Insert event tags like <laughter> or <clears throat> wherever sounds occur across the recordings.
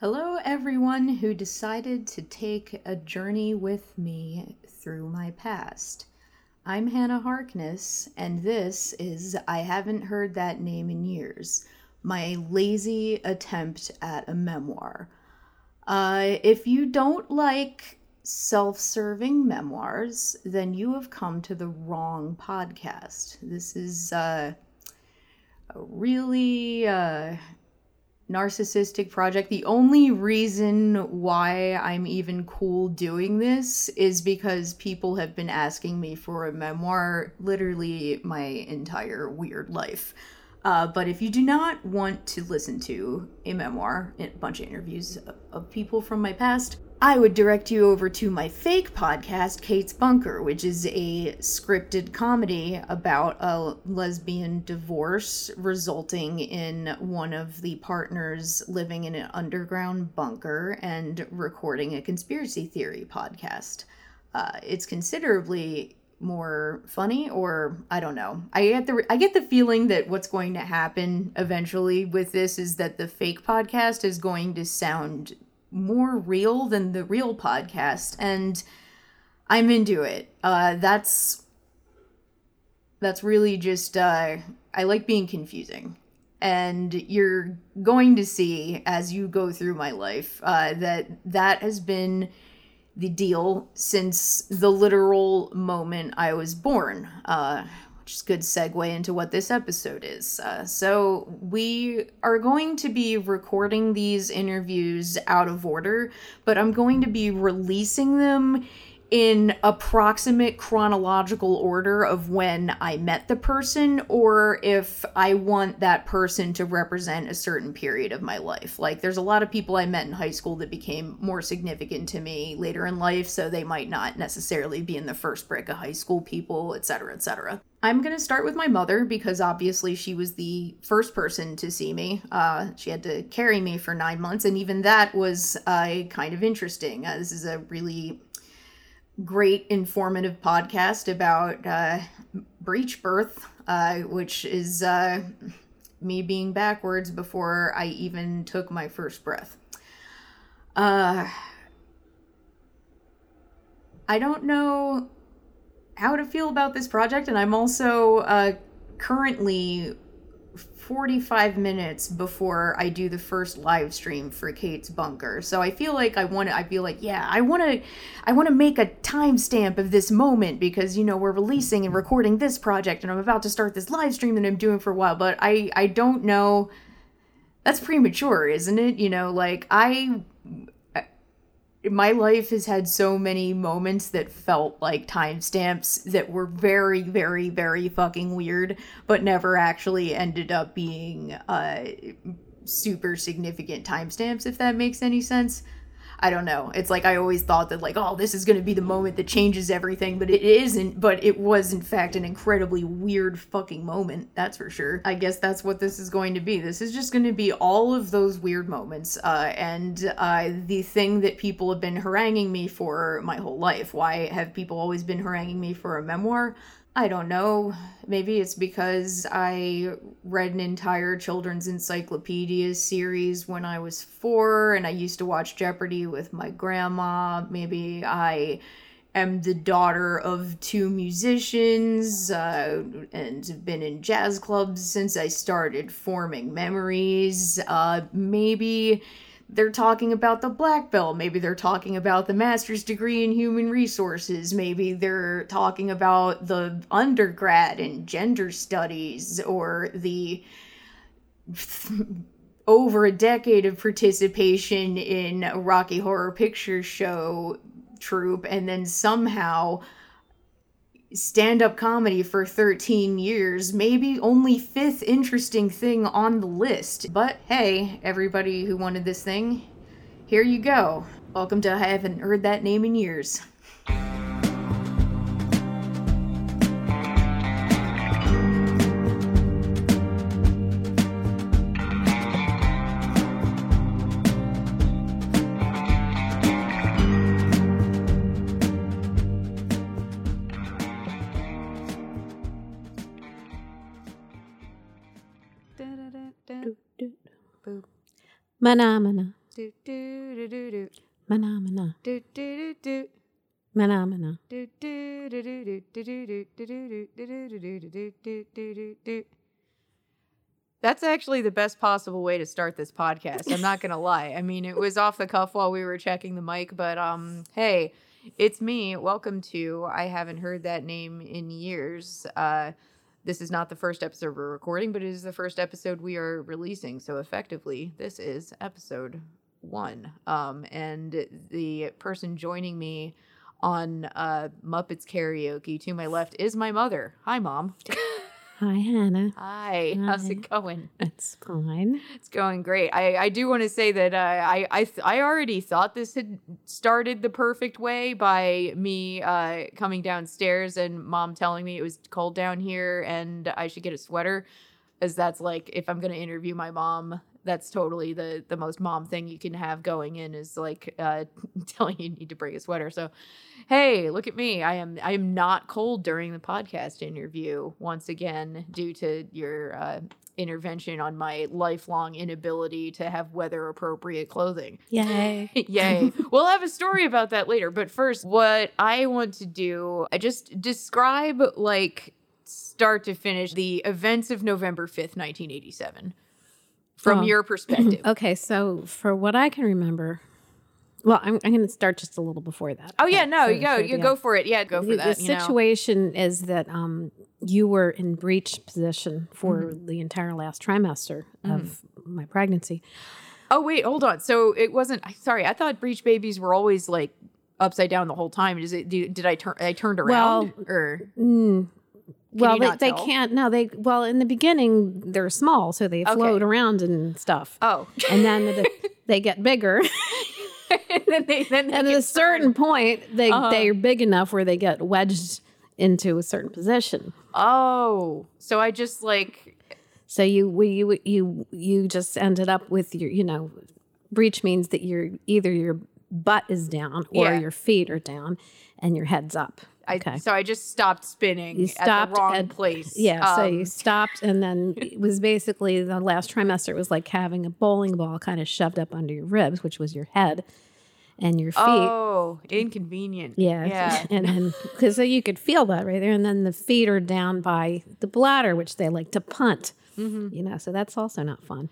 Hello, everyone who decided to take a journey with me through my past. I'm Hannah Harkness, and this is I Haven't Heard That Name in Years, my lazy attempt at a memoir. Uh, if you don't like self serving memoirs, then you have come to the wrong podcast. This is uh, a really uh, narcissistic project. The only reason why I'm even cool doing this is because people have been asking me for a memoir literally my entire weird life. Uh, but if you do not want to listen to a memoir, a bunch of interviews of people from my past, I would direct you over to my fake podcast, Kate's Bunker, which is a scripted comedy about a lesbian divorce resulting in one of the partners living in an underground bunker and recording a conspiracy theory podcast. Uh, it's considerably more funny or I don't know. I get the I get the feeling that what's going to happen eventually with this is that the fake podcast is going to sound more real than the real podcast and I'm into it. Uh that's that's really just uh I like being confusing. And you're going to see as you go through my life uh, that that has been the deal since the literal moment I was born. Uh, which is good segue into what this episode is. Uh, so, we are going to be recording these interviews out of order, but I'm going to be releasing them in approximate chronological order of when I met the person or if I want that person to represent a certain period of my life. Like there's a lot of people I met in high school that became more significant to me later in life, so they might not necessarily be in the first brick of high school people, etc., etc. I'm going to start with my mother because obviously she was the first person to see me. Uh, she had to carry me for nine months, and even that was uh, kind of interesting. Uh, this is a really great informative podcast about uh, breech birth, uh, which is uh, me being backwards before I even took my first breath. I don't know how to feel about this project, and I'm also uh, currently 45 minutes before I do the first live stream for Kate's Bunker. So I feel like I want to I feel like yeah, I want to I want to make a timestamp of this moment because you know, we're releasing and recording this project and I'm about to start this live stream that I'm doing for a while, but I I don't know that's premature, isn't it? You know, like I my life has had so many moments that felt like timestamps that were very, very, very fucking weird, but never actually ended up being uh, super significant timestamps, if that makes any sense. I don't know. It's like I always thought that like, oh, this is going to be the moment that changes everything, but it isn't. But it was in fact an incredibly weird fucking moment. That's for sure. I guess that's what this is going to be. This is just going to be all of those weird moments, uh, and uh, the thing that people have been haranguing me for my whole life. Why have people always been haranguing me for a memoir? I don't know. Maybe it's because I read an entire children's encyclopedia series when I was four and I used to watch Jeopardy with my grandma. Maybe I am the daughter of two musicians uh, and have been in jazz clubs since I started forming memories. Uh, maybe they're talking about the black belt. Maybe they're talking about the master's degree in human resources. Maybe they're talking about the undergrad in gender studies or the over a decade of participation in a rocky horror picture show troupe. And then somehow stand up comedy for 13 years, maybe only fifth interesting thing on the list. But hey, everybody who wanted this thing, here you go. Welcome to I haven't heard that name in years. Mana mana. Do do do do do Mana mana. do do do. Mana mana. Do do do do do do do do do do do do do do do do do do. That's actually the best possible way to start this podcast. I'm not gonna lie. I mean, it was off the cuff while we were checking the mic, but um, hey, it's me. Welcome to I haven't heard that name in years. Uh, this is not the first episode we're recording, but it is the first episode we are releasing. So effectively, this is episode one. Um, and the person joining me on uh, Muppets karaoke to my left is my mother. Hi, mom. <laughs> Hi, Hannah. Hi. How's it going? It's fine. It's going great. I, I do want to say that uh, I I th- I already thought this had started the perfect way by me uh, coming downstairs and mom telling me it was cold down here and I should get a sweater, as that's like if I'm gonna interview my mom, that's totally the the most mom thing you can have going in is like uh, <laughs> telling you need to bring a sweater. So, hey, look at me. I am I am not cold during the podcast interview once again due to your uh, intervention on my lifelong inability to have weather appropriate clothing. Yay. <laughs> Yay. <laughs> we'll have a story about that later. But first, what I want to do, I just describe like start to finish the events of November 5th, 1987 from Oh. your <clears throat> perspective. Okay, so for what I can remember, well, I'm, I'm going to start just a little before that. Oh yeah, no, you go, for you go for it. Yeah, go for the, that. the you know. situation is that um, you were in breech position for Mm-hmm. the entire last trimester of my pregnancy. Oh wait, hold on. So it wasn't. Sorry, I thought breech babies were always like upside down the whole time. Is it? Did, did I turn? I turned around or? Mm. Well, they, they can't. No, they. Well, in the beginning, they're small, so they float around and stuff. Oh, And then the, <laughs> they get bigger. <laughs> and then they then they and at a certain point, they Uh-huh. they're big enough where they get wedged into a certain position. Oh, so I just like So you we you you you just ended up with your you know, breech means that you're either your butt is down or Yeah. your feet are down and your head's up. I Okay. so I just stopped spinning You stopped at the wrong at- place. Yeah, so Um, you stopped, and then <laughs> it was basically the last trimester. It was like having a bowling ball kind of shoved up under your ribs, which was your head and your feet. Oh, inconvenient. Yeah. <laughs> Yeah. And then, because so you could feel that right there. And then the feet are down by the bladder, which they like to punt, Mm-hmm. you know, so that's also not fun.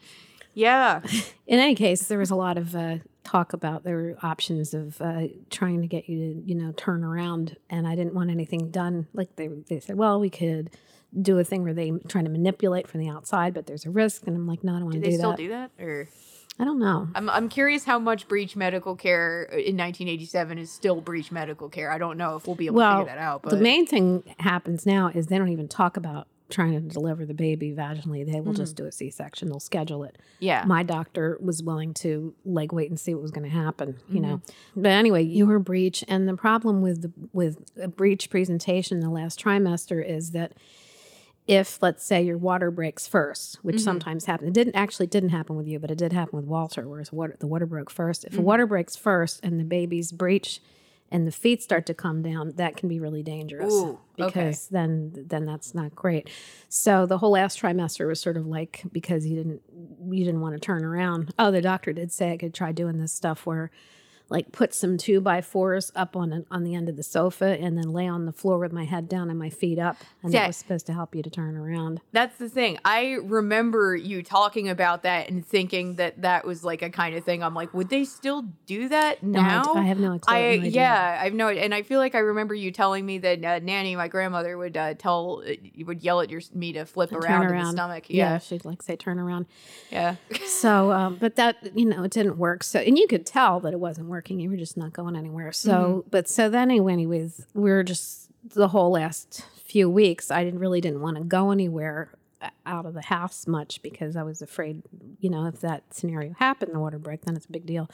Yeah. <laughs> In any case, there was a lot of uh, talk about there were options of uh, trying to get you to, you know, turn around. And I didn't want anything done. Like they, they said, well, we could do a thing where they trying to manipulate from the outside, but there's a risk. And I'm like, no, I don't want to Do to they do still that. do that or? I don't know. I'm I'm curious how much breech medical care in 1987 is still breech medical care. I don't know if we'll be able to figure that out. But the main thing happens now is they don't even talk about trying to deliver the baby vaginally. They will just mm-hmm. do a C-section. They'll schedule it. yeah, My doctor was willing to like wait and see what was going to happen, you know. Mm-hmm. But anyway, you were breech, and the problem with the with a breech presentation in the last trimester is that if let's say your water breaks first, which mm-hmm. sometimes happens, it didn't actually didn't happen with you, but it did happen with Walter, whereas water, the water broke first. If a water breaks first and the baby's breech and the feet start to come down, that can be really dangerous Ooh, okay. because then then that's not great. So the whole last trimester was sort of like because you didn't you didn't want to turn around. Oh, the doctor did say I could try doing this stuff where like put some two by fours up on an, on the end of the sofa and then lay on the floor with my head down and my feet up, and Yeah. that was supposed to help you to turn around. that's the thing. I remember you talking about that and thinking that that was like a kind of thing. I'm like, would they still do that No, I now? I have no clue. I no idea. yeah, I've no, and I feel like I remember you telling me that uh, Nanny, my grandmother, would uh, tell, uh, would yell at your me to flip around, in the stomach. Yeah, Yeah, she'd like say turn around. yeah. So, um, but that you know, it didn't work. So, and you could tell that it wasn't working. You were just not going anywhere. So, Mm-hmm. but so then anyway, anyways, we were just the whole last few weeks. I didn't really didn't want to go anywhere uh, out of the house much because I was afraid, you know, if that scenario happened, the water break, then it's a big deal.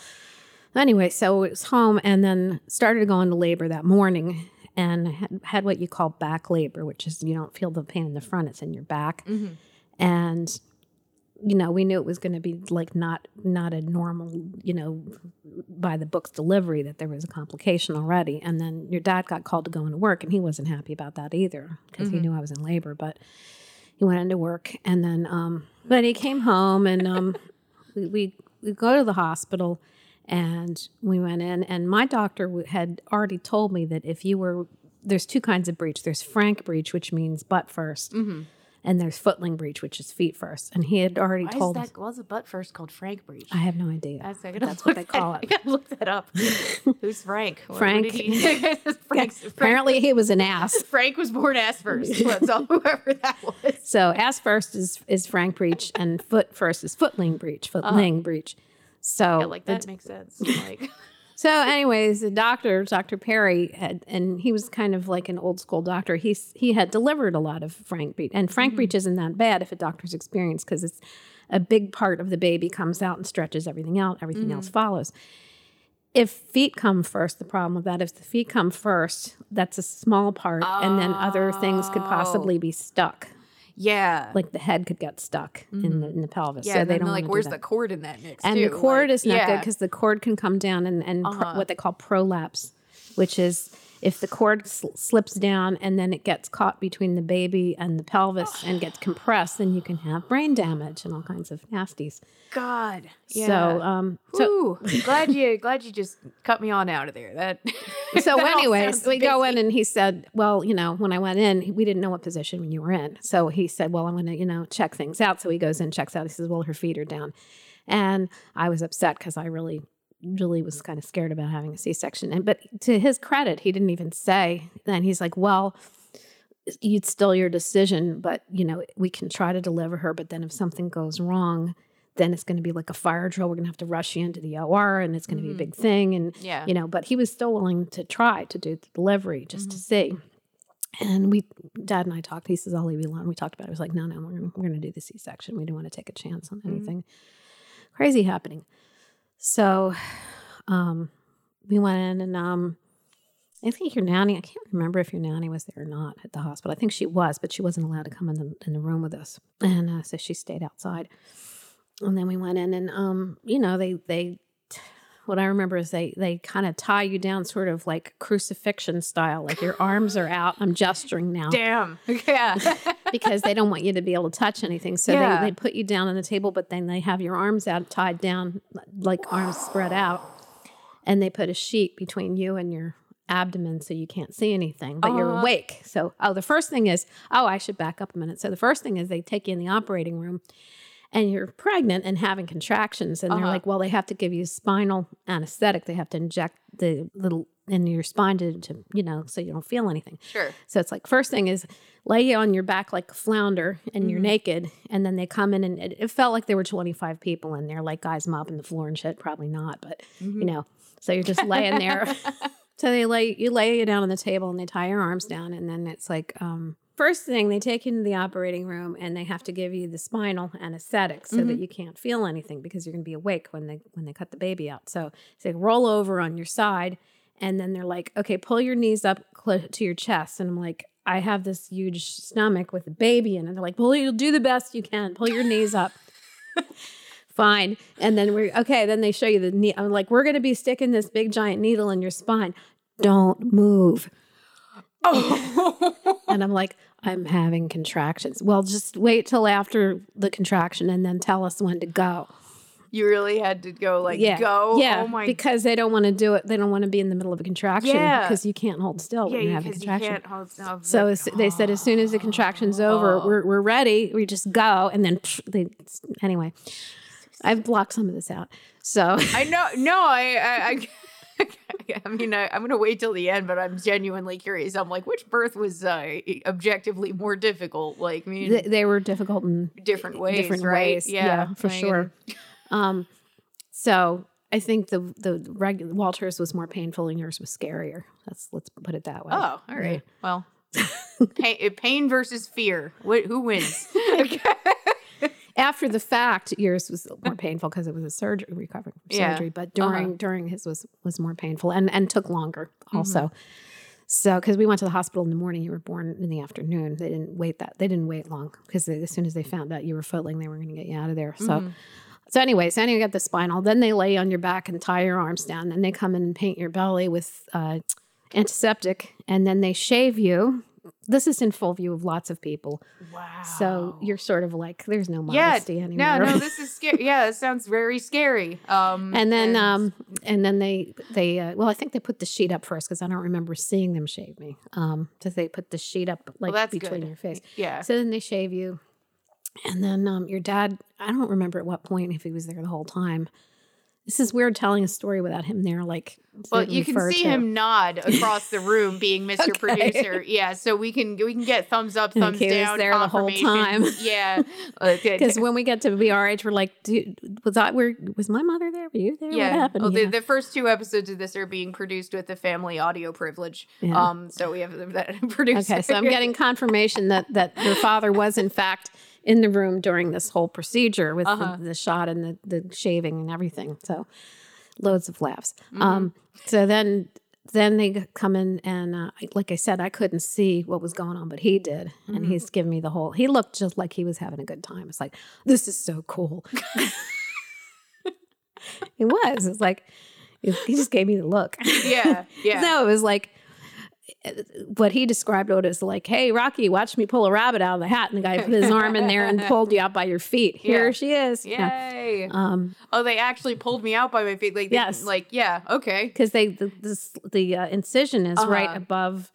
Anyway, so it was home and then started going to labor that morning and had, had what you call back labor, which is you don't feel the pain in the front, it's in your back. Mhm. And you know, we knew it was going to be like not not a normal, you know, by the books delivery that there was a complication already. And then your dad got called to go into work, and he wasn't happy about that either because he knew I was in labor. But he went into work, and then um, but he came home, and um, <laughs> we, we we go to the hospital and we went in and my doctor had already told me that if you were there's two kinds of breech. there's frank breech, which means butt 1st and there's footling breech which is feet first and he had already Why is told us that? Was a butt first called Frank Breech? i have no idea That's, that's what they call it <laughs> I gotta look that up. <laughs> Who's Frank? Frank- he- <laughs> Frank, apparently he was an ass Frank was born ass first. That's all. Whoever that was. so ass first is is frank breech and foot first is footling breech footling breech so Uh-huh. Yeah, like that makes sense. Like, So, anyways, the doctor, Dr. Perry, had, and he was kind of like an old school doctor. He he had delivered a lot of Frank breech, and Frank mm-hmm. breech isn't that bad if a doctor's experienced because it's a big part of the baby comes out and stretches everything out. Everything else mm. follows. If feet come first, the problem with that is the feet come first. That's a small part, and then other things could possibly oh. be stuck. Yeah, Like the head could get stuck in, the, in the pelvis. yeah. so they don't like, do where's that the cord in that mix? and too? the cord Like, is not good because the cord can come down and, and Uh-huh. what they call prolapse, which is if the cord sl- slips down and then it gets caught between the baby and the pelvis and gets <sighs> compressed, then you can have brain damage and all kinds of nasties. God. Yeah. So, um, so glad you glad you just cut me on out of there. That. <laughs> so <laughs> that anyways, we go in and he said, well, you know, when I went in, we didn't know what position you were in. So he said, well, I'm going to, you know, check things out. So he goes in, checks out. He says, well, her feet are down. And I was upset because I really, really was kind of scared about having a C-section. And, but to his credit, he didn't even say, and he's like, well, it's still your decision, but you know, we can try to deliver her. But then if something goes wrong, then it's going to be like a fire drill. We're going to have to rush you into the OR and it's going to be a mm-hmm. big thing. And Yeah. you know, but he was still willing to try to do the delivery just to mm-hmm. see. And we, Dad and I talked. He says, "I'll leave you alone." We talked about it. I was like, "No, no, we're we're gonna do the C section. We don't want to take a chance on mm-hmm. anything crazy happening." So, um, we went in, and um, I think your nanny. I can't remember if your nanny was there or not at the hospital. I think she was, but she wasn't allowed to come in the in the room with us, and uh, so she stayed outside. And then we went in, and um, you know, they they what I remember is they they kind of tie you down sort of like crucifixion style, like your arms are out. I'm gesturing now Damn. <laughs> Yeah. Because they don't want you to be able to touch anything. So Yeah. they, they put you down on the table, but then they have your arms out tied down, like arms spread out, and they put a sheet between you and your abdomen so you can't see anything, but you're Uh. awake. So oh, the first thing is oh, I should back up a minute. So the first thing is they take you in the operating room and you're pregnant and having contractions and they're Uh-huh. like well they have to give you spinal anesthetic. They have to inject the little in your spine to, to you know so you don't feel anything. Sure. so it's like first thing is lay you on your back like a flounder and you're naked and then they come in and it, it felt like there were 25 people in there like guys mopping the floor and shit probably not but you know so you're just laying there. <laughs> So they lay you lay you down on the table and they tie your arms down and then it's like um first thing they take you into the operating room and they have to give you the spinal anesthetic so that mm-hmm. you can't feel anything because you're going to be awake when they when they cut the baby out. So they roll over on your side and then they're like okay pull your knees up cl- to your chest. And i'm like i have this huge stomach with a baby in it. They're like "Well, you'll do the best you can. Pull your knees up. <laughs> Fine. And then we're okay then they show you the knee i'm like we're going to be sticking this big giant needle in your spine. Don't move. Oh. <laughs> and I'm like, I'm having contractions. Well, just wait till after the contraction and then tell us when to go. you really had to go like yeah. go. Oh yeah. Oh my. because they don't want to do it. They don't want to be in the middle of a contraction Yeah. because you can't hold still yeah, when you're having a because you contraction. can't hold. Oh, So as, they said, as soon as the contraction's over, oh. we're, we're ready. We just go. And then they, anyway, I've blocked some of this out. So I know. No, I. I, I mean, I, I'm going to wait till the end, but I'm genuinely curious. I'm like, which birth was uh, objectively more difficult? Like, I mean, they, they were difficult in different ways, different right? ways. Yeah, for I sure. Um, so I think the the regular Walters was more painful and yours was scarier. Let's let's put it that way. Oh, all right. Well, <laughs> pain, pain versus fear. What, who wins? <laughs> After the fact, yours was <laughs> more painful because it was a surgery, recovering from Yeah. surgery. But during Uh-huh. during his was was more painful and and took longer Mm-hmm. also. So because we went to the hospital in the morning, you were born in the afternoon. They didn't wait that they didn't wait long because as soon as they found out you were footling, they were going to get you out of there. So. Mm-hmm. So, anyways, then you get the spinal. Then they lay on your back and tie your arms down. Then they come in and paint your belly with uh, antiseptic, and then they shave you this is in full view of lots of people. Wow. So you're sort of like, there's no yeah, modesty anymore. no, no, this is <laughs> scary. Yeah, it sounds very scary. Um, and then, um, and then they, they, uh, well, I think they put the sheet up first because I don't remember seeing them shave me. Um, so they put the sheet up like that's between good. your face. yeah, So then they shave you. And then um, your dad, I don't remember at what point if he was there the whole time. This is weird telling a story without him there. Like, well, you can see to. him nod <laughs> across the room, being Mr. Okay. Producer. Yeah, so we can we can get thumbs up, thumbs was down, there the whole time. <laughs> Yeah, <laughs> Because when we get to be our age, we're like, Dude, was I where was my mother there? Were you there? yeah. What happened? Oh, You the, the first two episodes of this are being produced with the family audio privilege. Yeah. Um, so we have that producer. Okay, so I'm getting confirmation that that your father was in fact in the room during this whole procedure with Uh-huh. the, the shot and the, the shaving and everything. So loads of laughs. Mm-hmm. Um, so then then they come in and uh, like I said, I couldn't see what was going on, but he did, and Mm-hmm. he's giving me the whole. He looked just like he was having a good time. It's like this is so cool. <laughs> it was. It's like he just gave me the look. yeah, <laughs> yeah. No, it was like what he described it as like, "Hey, Rocky, watch me pull a rabbit out of the hat," and the guy put his arm in there and <laughs> pulled you out by your feet. Here Yeah. she is. Yeah. Yay! Um, oh, they actually pulled me out by my feet. Like, they- Yes. like yeah, okay. because they the this, the uh, incision is right Uh-huh. above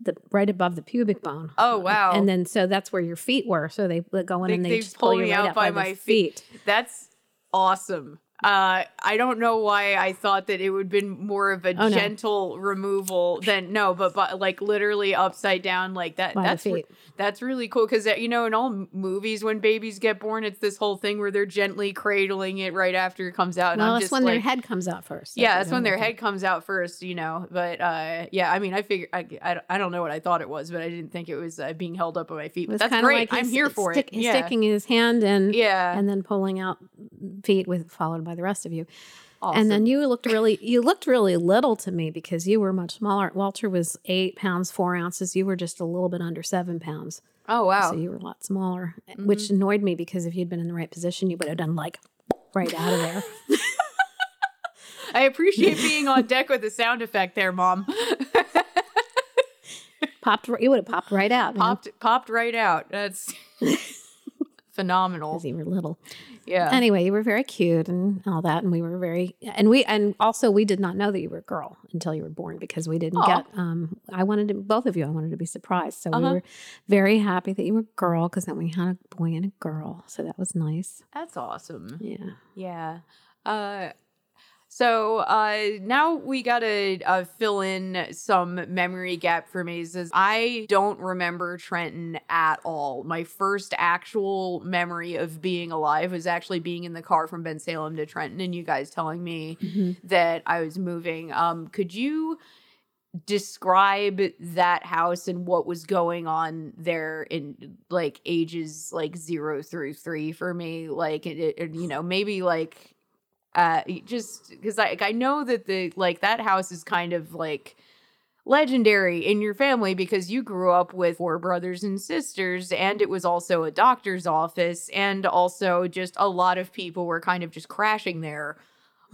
the right above the pubic bone. Oh wow! And then so that's where your feet were. So they go in They- and they, they just pull pull you me right out by by, my feet. feet. That's awesome. Uh, I don't know why I thought that it would have been more of a Oh, no. gentle removal than no, but, but like literally upside down like that. By that's re- that's really cool because you know in all movies when babies get born, it's this whole thing where they're gently cradling it right after it comes out. And Well, I'm that's just when like, their head comes out first. yeah, that's when their head comes out first, you know. But uh, yeah, I mean, I figure I, I, I don't know what I thought it was, but I didn't think it was uh, being held up by my feet. But that's great. like I'm here for stick- it. Yeah, Sticking his hand in, yeah. and then pulling out feet with followed by the rest of you. Awesome. And then you looked really, you looked really little to me because you were much smaller. Walter was eight pounds four ounces. You were just a little bit under seven pounds, oh wow, so you were a lot smaller, Mm-hmm. which annoyed me because if you'd been in the right position, you would have done like right out of there. <laughs> I appreciate being on deck with the sound effect there, Mom. <laughs> popped, you would have popped right out. man, popped popped right out. That's <laughs> phenomenal. 'cause you were little. Yeah. Anyway, you were very cute and all that, and we were very, and we, and also we did not know that you were a girl until you were born because we didn't Aw. get. Um, I wanted to, both of you, I wanted to be surprised, so we Uh-huh. were very happy that you were a girl because then we had a boy and a girl, so that was nice. That's awesome. Yeah. Yeah. Uh so uh now we gotta uh, fill in some memory gap for me. Says I don't remember Trenton at all. My first actual memory of being alive was actually being in the car from Bensalem to Trenton, and you guys telling me Mhm. that I was moving. Um, could you describe that house and what was going on there in like ages like zero through three for me? Like, it, it- you know, maybe like uh just because I I know that the like that house is kind of like legendary in your family because you grew up with four brothers and sisters and it was also a doctor's office and also just a lot of people were kind of just crashing there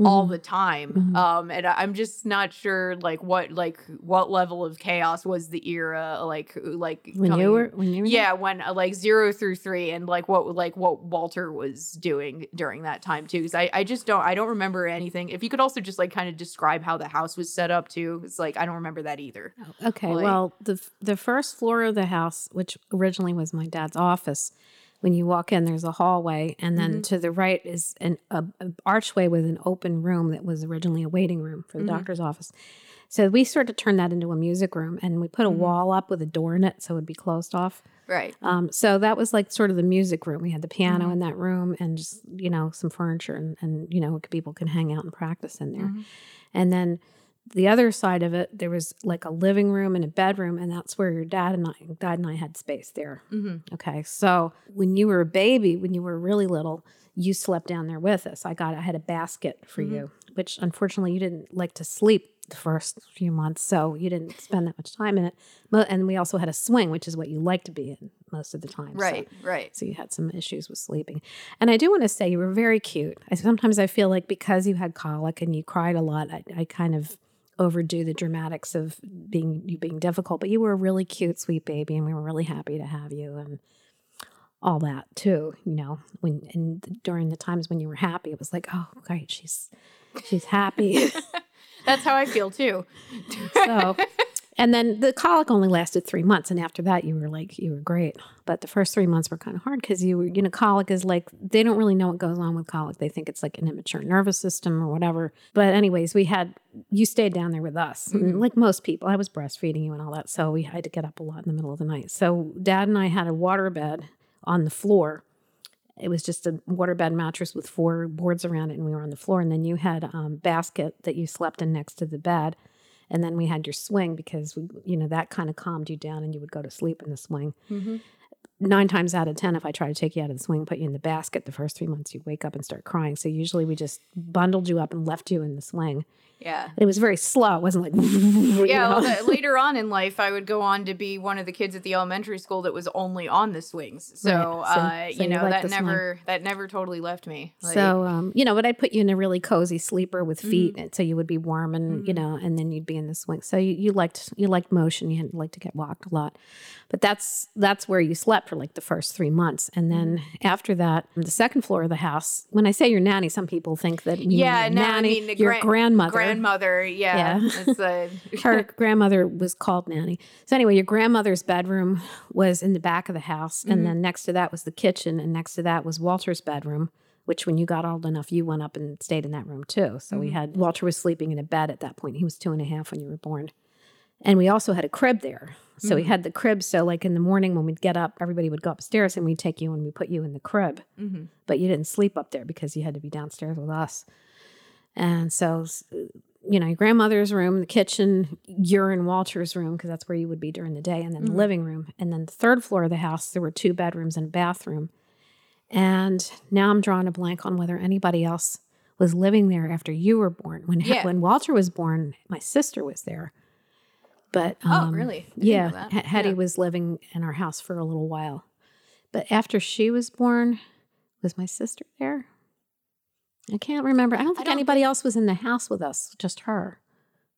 all Mhm. the time Mhm. um and i'm just not sure like what like what level of chaos was the era like like when coming- you were when you were yeah when uh, like zero through three and like what like what walter was doing during that time too because I, I just don't i don't remember anything if you could also just like kind of describe how the house was set up too it's like i don't remember that either Okay, Like- well, the the first floor of the house, which originally was my dad's office, when you walk in, there's a hallway, and then Mhm. to the right is an a, a archway with an open room that was originally a waiting room for the Mhm. doctor's office. So we sort of turned that into a music room, and we put a Mhm. wall up with a door in it, so it would be closed off. right Um, so that was like sort of the music room. We had the piano Mhm. in that room, and just you know some furniture, and and you know people can hang out and practice in there. Mhm. And then the other side of it, there was like a living room and a bedroom, and that's where your dad and I, dad and I had space there. Mhm. Okay, so when you were a baby, when you were really little, you slept down there with us. I got, I had a basket for Mhm. you, which unfortunately you didn't like to sleep the first few months, so you didn't spend that much time in it. And we also had a swing, which is what you like to be in most of the time. so- right right so you had some issues with sleeping. And I do want to say you were very cute. I, sometimes I feel like because you had colic and you cried a lot, I, I kind of overdo the dramatics of being you being difficult, but you were a really cute, sweet baby, and we were really happy to have you and all that too. You know, when and during the times when you were happy, it was like, oh, great, she's she's happy. <laughs> That's how I feel too. so and then the colic only lasted three months and after that you were like you were great. But the first three months were kind of hard because you were you know colic is like they don't really know what goes on with colic. They think it's like an immature nervous system or whatever. But anyways we had you stayed down there with us mm-hmm. like most people. I was breastfeeding you and all that so we had to get up a lot in the middle of the night. So dad and i had a water bed on the floor. It was just a waterbed mattress with four boards around it and we were on the floor. And then you had a um, basket that you slept in next to the bed and then we had your swing because we, you know that kind of calmed you down and you would go to sleep in the swing mm-hmm. Nine times out of ten if i try to take you out of the swing put you in the basket the first three months you wake up and start crying so usually we just bundled you up and left you in the swing yeah. It was very slow. It wasn't like, <laughs> yeah. Well, later on in life, I would go on to be one of the kids at the elementary school that was only on the swings. So, right. so, uh, so you know, that never, swing. that never totally left me. Like, so, um, you know, but I'd put you in a really cozy sleeper with feet mm-hmm. so you would be warm and, mm-hmm. you know, and then you'd be in the swing. So you, you liked, you liked motion. You like to get walked a lot, but that's, that's where you slept for like the first three months. And then mm-hmm. after that, on the second floor of the house, when I say your nanny, some people think that, yeah, no, nanny, I mean, your grandmother grandmother. Yeah. yeah. <laughs> Her grandmother was called Nanny. So anyway, your grandmother's bedroom was in the back of the house. Mm-hmm. And then next to that was the kitchen. And next to that was Walter's bedroom, which when you got old enough, you went up and stayed in that room too. So mm-hmm. we had Walter was sleeping in a bed at that point. He was two and a half when you were born. And we also had a crib there. So mm-hmm. we had the crib. So, like in the morning when we'd get up, everybody would go upstairs and we'd take you and we put you in the crib. Mm-hmm. But you didn't sleep up there because you had to be downstairs with us. And so you know, your grandmother's room, the kitchen, you're in Walter's room because that's where you would be during the day, and then mm-hmm. the living room. And then the third floor of the house, there were two bedrooms and a bathroom. And now I'm drawing a blank on whether anybody else was living there after you were born. When yeah. when Walter was born, my sister was there. But oh, um, oh, really? yeah, H- Hetty yeah. was living in our house for a little while. But after she was born, was my sister there? I can't remember. I don't think I don't anybody think... else was in the house with us, just her.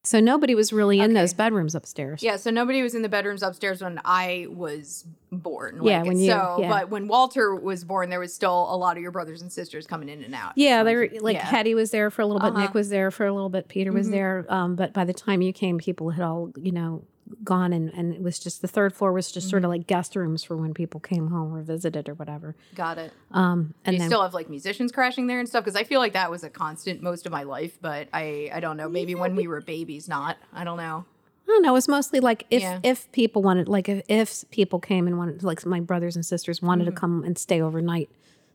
So nobody was really in okay. those bedrooms upstairs. Yeah, so nobody was in the bedrooms upstairs when I was born. Yeah, when you. So, yeah. but when Walter was born, there was still a lot of your brothers and sisters coming in and out. Yeah, they were like yeah. Hetty was there for a little bit, uh-huh. Nick was there for a little bit, Peter was mm-hmm. there. Um, but by the time you came, people had all you know gone and, and it was just the third floor was just mm-hmm. sort of like guest rooms for when people came home or visited or whatever. Got it. Um, and you then, still have like musicians crashing there and stuff because I feel like that was a constant most of my life, but I I don't know maybe yeah, when we were babies, not I don't know. I don't know. It's mostly like if yeah. if people wanted, like if, if people came and wanted, like my brothers and sisters wanted mm-hmm. to come and stay overnight,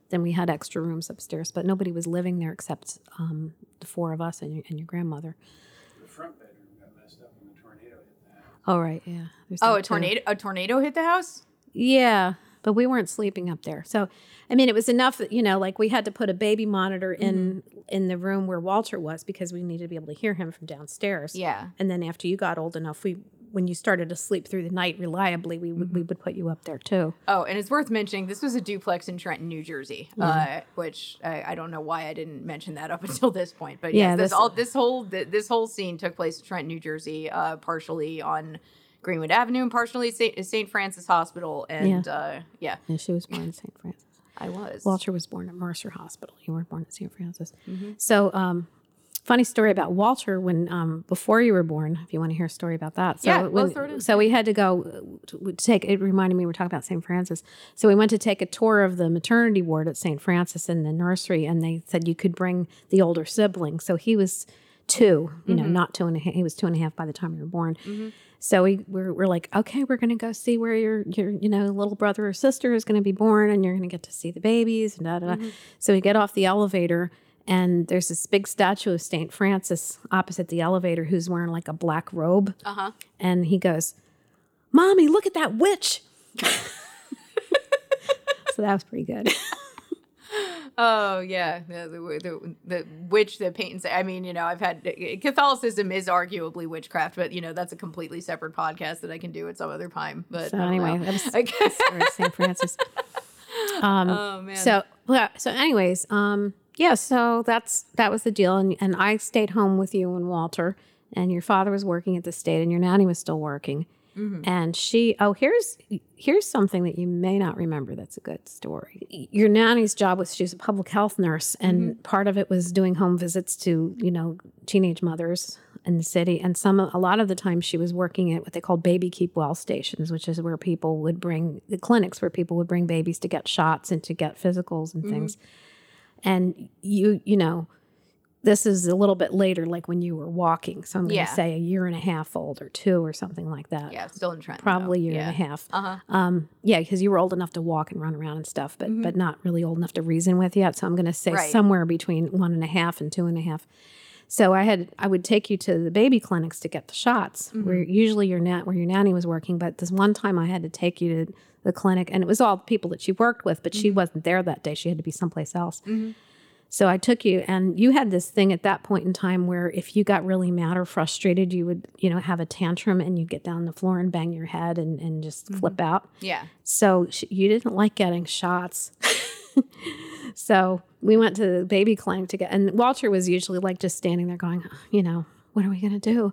then we had extra rooms upstairs. But nobody was living there except um, the four of us and your, and your grandmother. The front bedroom got messed up when the tornado hit the house. Oh right, yeah. There's oh, a tornado! A tornado hit the house. Yeah, but we weren't sleeping up there. So, I mean, it was enough that, you know, like we had to put a baby monitor in mm-hmm. in the room where Walter was because we needed to be able to hear him from downstairs. Yeah. And then after you got old enough, we when you started to sleep through the night reliably, we would mm-hmm. we would put you up there too. Oh, and it's worth mentioning this was a duplex in Trenton, New Jersey, yeah. uh, which I, I, don't know why I didn't mention that up <laughs> until this point. But yeah, yes, this, all this whole this whole scene took place in Trenton, New Jersey, uh, partially on Greenwood Avenue and partially St. Francis Hospital. And yeah. Uh, yeah. yeah. she was born in St. Francis. I was. Walter was born at Mercer Hospital. You were born at St. Francis. Mm-hmm. So, um, funny story about Walter when um, before you were born. If you want to hear a story about that, so yeah, when, so we had to go to take. It reminded me we were talking about St. Francis. So we went to take a tour of the maternity ward at St. Francis in the nursery, and they said you could bring the older sibling. So he was two, you know, mm-hmm. not two and a half. He was two and a half by the time you were born. Mm-hmm. So we we're, we're like, okay, we're going to go see where your your you know little brother or sister is going to be born, and you're going to get to see the babies and da da. Mm-hmm. So we get off the elevator, and there's this big statue of Saint Francis opposite the elevator, who's wearing like a black robe, uh-huh. and he goes, "Mommy, look at that witch." <laughs> so that was pretty good. <laughs> Oh yeah, the, the, the, witch that paintings. I mean, you know, I've had Catholicism is arguably witchcraft, but you know that's a completely separate podcast that I can do at some other time. But so anyway, that was <laughs> St. Francis. Um, oh man. So. So anyways, um, yeah. So that's that was the deal, and and I stayed home with you and Walter, and your father was working at the state, and your nanny was still working. Mm-hmm. And she, oh, here's here's something that you may not remember. That's a good story. Your nanny's job was she was a public health nurse, and mm-hmm. part of it was doing home visits to you know teenage mothers in the city. And some, a lot of the time, she was working at what they called baby keep well stations, which is where people would bring the clinics where people would bring babies to get shots and to get physicals and mm-hmm. things. And you, you know, this is a little bit later, like when you were walking. So I'm going to Yeah. say a year and a half old or two or something like that. Yeah, still in Trenton. Probably a though. year yeah. and a half. Uh huh. Um, yeah, because you were old enough to walk and run around and stuff, but but not really old enough to reason with yet. So I'm going to say Right. somewhere between one and a half and two and a half. So I had I would take you to the baby clinics to get the shots, where usually your nat where your nanny was working. But this one time I had to take you to the clinic, and it was all the people that she worked with, but she mm-hmm. wasn't there that day. She had to be someplace else. Mm-hmm. So I took you, and you had this thing at that point in time where if you got really mad or frustrated, you would, you know, have a tantrum and you'd get down the floor and bang your head and, and just mm-hmm. flip out. Yeah. So sh- you didn't like getting shots. <laughs> so we went to the baby clinic to get, and Walter was usually like just standing there going, you know, what are we going to do?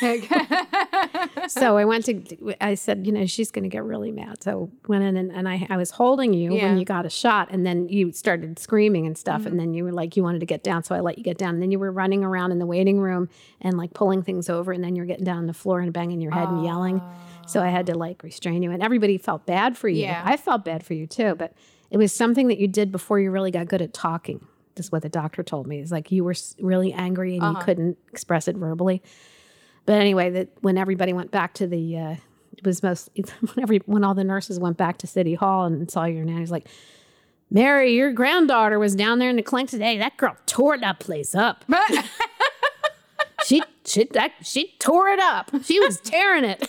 <laughs> so I went to, I said, you know, she's going to get really mad. So went in and, and I, I was holding you Yeah. when you got a shot and then you started screaming and stuff. And mm-hmm. then you were like, you wanted to get down. So I let you get down. And then you were running around in the waiting room and like pulling things over. And then you're getting down on the floor and banging your head and yelling. So I had to like restrain you. And everybody felt bad for you. Yeah. I felt bad for you too. But it was something that you did before you really got good at talking. This is what the doctor told me. Is like you were really angry and you couldn't express it verbally. But anyway, that when everybody went back to the, uh, it was most <laughs> when every when all the nurses went back to City Hall and saw your nanny, like, Mary, your granddaughter was down there in the clinic today. That girl tore that place up. <laughs> she she that she tore it up. She was <laughs> tearing it.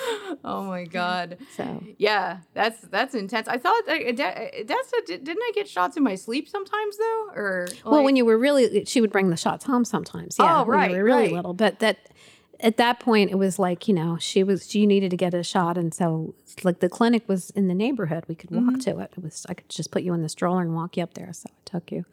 <laughs> oh my god. So Yeah, that's that's intense. I thought that, that- that's a, didn't I get shots in my sleep sometimes though, or well, when you were really, she would bring the shots home sometimes. Yeah, Oh, when right, you were really right. little. But that at that point, it was like you know she was she needed to get a shot, and so like the clinic was in the neighborhood. We could walk Mm-hmm. to it. It was I could just put you in the stroller and walk you up there. So I took you,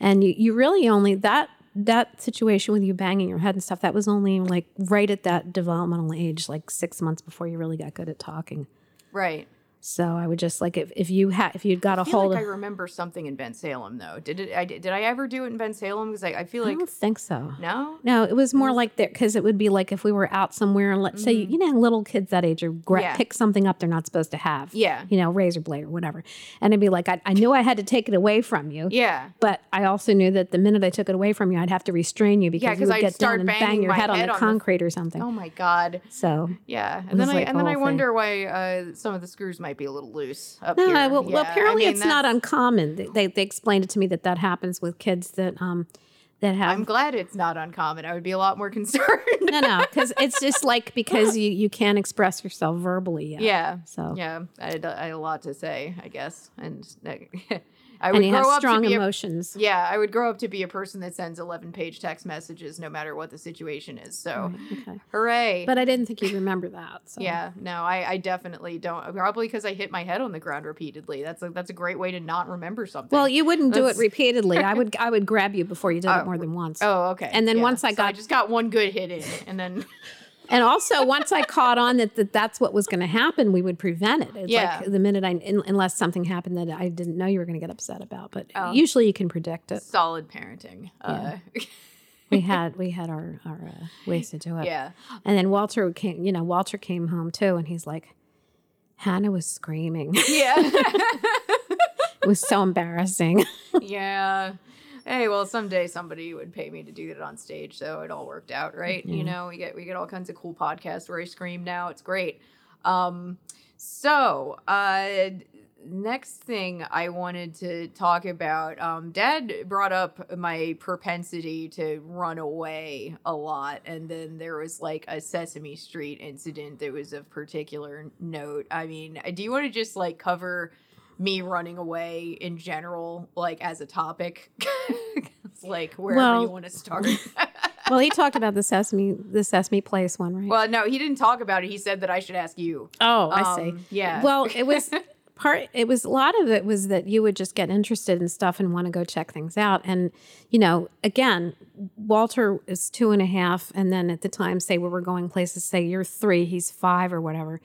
and you you really only that that situation with you banging your head and stuff that was only like right at that developmental age, like six months before you really got good at talking. right. So I would just like if, if you had if you'd got a I feel hold like I remember something in Bensalem though. Did it? I, did I ever do it in Bensalem? Because I, I feel I like don't think so. no. No, it was more like that because it would be like if we were out somewhere and let's say you know little kids that age are gra- Mm-hmm. Yeah. pick something up they're not supposed to have. Yeah. you know, razor blade or whatever, and it'd be like I, I knew I had to take it away from you. Yeah. But I also knew that the minute I took it away from you, I'd have to restrain you because 'cause you would I'd get down and bang your head on head the on the- concrete or something. Oh my god. So Yeah. And then was I like and then I whole wonder why uh, some of the screws might be a little loose up no, here. well, well, Yeah, I apparently mean, it's not uncommon. They, they they explained it to me that that happens with kids that um that have I'm glad it's not uncommon. I would be a lot more <laughs> concerned. no no because it's just like because you you can't express yourself verbally yet. yeah. So Yeah, I had, I had a lot to say, I guess, and <laughs> I would and you grow have up strong to be a, emotions. yeah, I would grow up to be a person that sends eleven page text messages no matter what the situation is. So, Okay. hooray! But I didn't think you'd remember that. So. yeah, no, I, I definitely don't. Probably because I hit my head on the ground repeatedly. That's a that's a great way to not remember something. Well, you wouldn't do it repeatedly. I would <laughs> I would grab you before you did Oh, it more than once. oh, okay. And then yeah. once I So I just got one good hit in, and then And also, once I caught on that, that that's what was going to happen, we would prevent it. It's Yeah. like the minute I, in, unless something happened that I didn't know you were going to get upset about. But Oh. usually you can predict it. solid parenting. Uh, <laughs> We had we had our our uh, ways to do it. yeah. And then Walter came. You know, Walter came home too, and he's like, Hannah was screaming. Yeah. <laughs> it was so embarrassing. <laughs> yeah. Hey, well, someday somebody would pay me to do that on stage, so it all worked out, right? You know, we get we get all kinds of cool podcasts where I scream now. It's great. Um, so uh, next thing I wanted to talk about, um, Dad brought up my propensity to run away a lot, and then there was like a Sesame Street incident that was of particular note. I mean, do you want to just like cover? Me running away in general, like as a topic. <laughs> it's like wherever Well- you want to start. <laughs> well, he talked about the sesame the sesame place one, right? well, no, he didn't talk about it. He said that I should ask you. oh, I see. Um, Yeah. Well, it was <laughs> part it was a lot of it was that you would just get interested in stuff and want to go check things out and you know again walter is two and a half and then at the time say we were going places say you're three he's five or whatever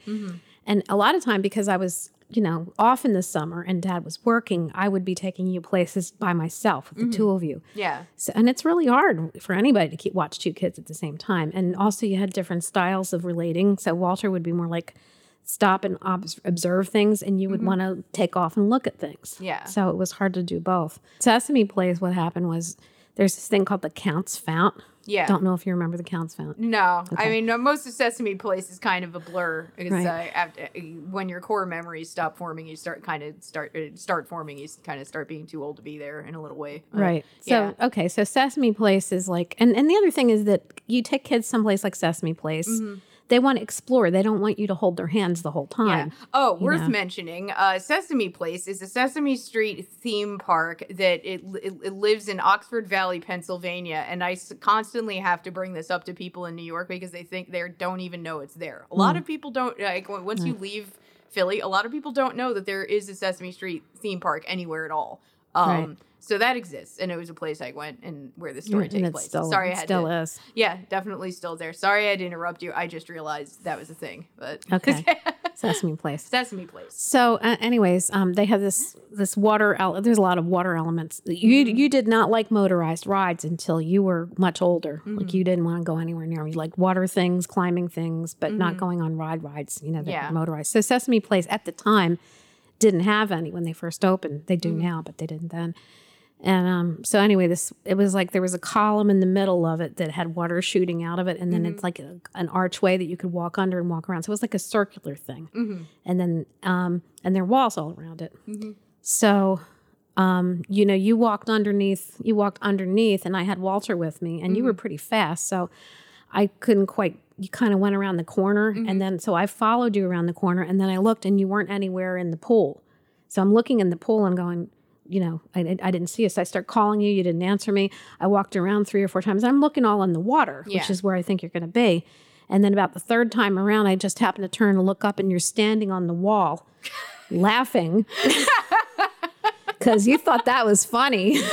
and a lot of time because i was you know off in the summer and dad was working i would be taking you places by myself with the mm-hmm. two of you Yeah. so, and it's really hard for anybody to keep watch two kids at the same time. And also, you had different styles of relating. So Walter would be more like stop and obs- observe things, and you would mm-hmm. want to take off and look at things. Yeah. So it was hard to do both. Sesame Place. What happened was there's this thing called the Count's Fount. Yeah. Don't know if you remember the Count's Fount. No, I mean most of Sesame Place is kind of a blur because Right. uh, after, when your core memories stop forming, you start kind of start uh, start forming. You kind of start being too old to be there in a little way. Uh, Right. So yeah. okay, so Sesame Place is like and, and the other thing is that you take kids someplace like Sesame Place, Mm-hmm. They want to explore. They don't want you to hold their hands the whole time. Yeah. Oh, worth know. mentioning. Uh, Sesame Place is a Sesame Street theme park that it, it, it lives in Oxford Valley, Pennsylvania, and I s- constantly have to bring this up to people in New York because they think they don't even know it's there. A Hmm. lot of people don't like once you leave Philly. A lot of people don't know that there is a Sesame Street theme park anywhere at all. Um, Right. So that exists, and it was a place I went and where the story and takes place. still, Sorry, I had still to. is. Yeah, definitely still there. Sorry, I had to interrupt you. I just realized that was a thing. But Okay. <laughs> Sesame Place. Sesame Place. So, uh, anyways, um, they have this this water. ele- There's a lot of water elements. You Mm-hmm. you did not like motorized rides until you were much older. Mm-hmm. Like you didn't want to go anywhere near. You liked water things, climbing things, but not going on ride rides. You know, that Mm-hmm. Yeah. motorized. So Sesame Place at the time didn't have any when they first opened. They do Mm-hmm. now, but they didn't then. And um, so anyway, this it was like there was a column in the middle of it that had water shooting out of it, and then Mm-hmm. it's like a, an archway that you could walk under and walk around. So it was like a circular thing, Mm-hmm. and then um, and there are walls all around it. So, um, you know, you walked underneath. You walked underneath, and I had Walter with me, and you were pretty fast, so I couldn't quite. You kind of went around the corner, and then so I followed you around the corner, and then I looked, and you weren't anywhere in the pool. So I'm looking in the pool and going, you know, I, I- didn't see you. So I start calling you. You didn't answer me. I walked around three or four times. I'm looking all in the water, Yeah. which is where I think you're going to be. And then about the third time around, I just happened to turn and look up, and you're standing on the wall, <laughs> laughing. <laughs> Because you thought that was funny. <laughs>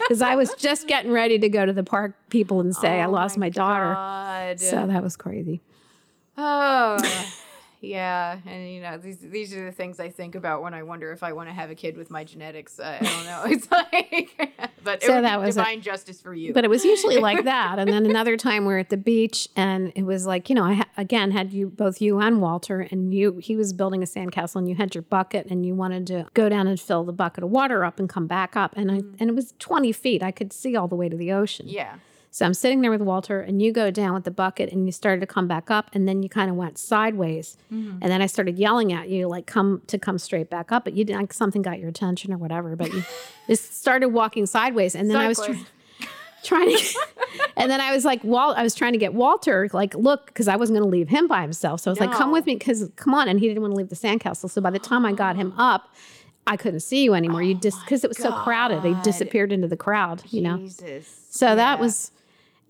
Because I was just getting ready to go to the park people and say I oh lost my, daughter. Oh God. So that was crazy. Oh, yeah. And you know, these these are the things I think about when I wonder if I want to have a kid with my genetics. I, I don't know. <laughs> It's like, <laughs> but it So that was divine justice for you. But it was usually like <laughs> that. And then another time we're at the beach and it was like, you know, I ha- again had you, both you and Walter, and you, he was building a sandcastle and you had your bucket and you wanted to go down and fill the bucket of water up and come back up. And I, mm-hmm. and it was 20 feet. I could see all the way to the ocean. yeah. So I'm sitting there with Walter, and you go down with the bucket, and you started to come back up, and then you kind of went sideways, and then I started yelling at you like come to come straight back up, but you didn't. Like, something got your attention or whatever, but you <laughs> just started walking sideways, and then I was tr- <laughs> trying to, <laughs> and then I was like, Walt, I was trying to get Walter like look because I wasn't going to leave him by himself, so I was like, come with me because come on, and he didn't want to leave the sandcastle. So by the time I got him up. I couldn't see you anymore. You just because it was so crowded, he disappeared into the crowd. You know, Jesus. so that was,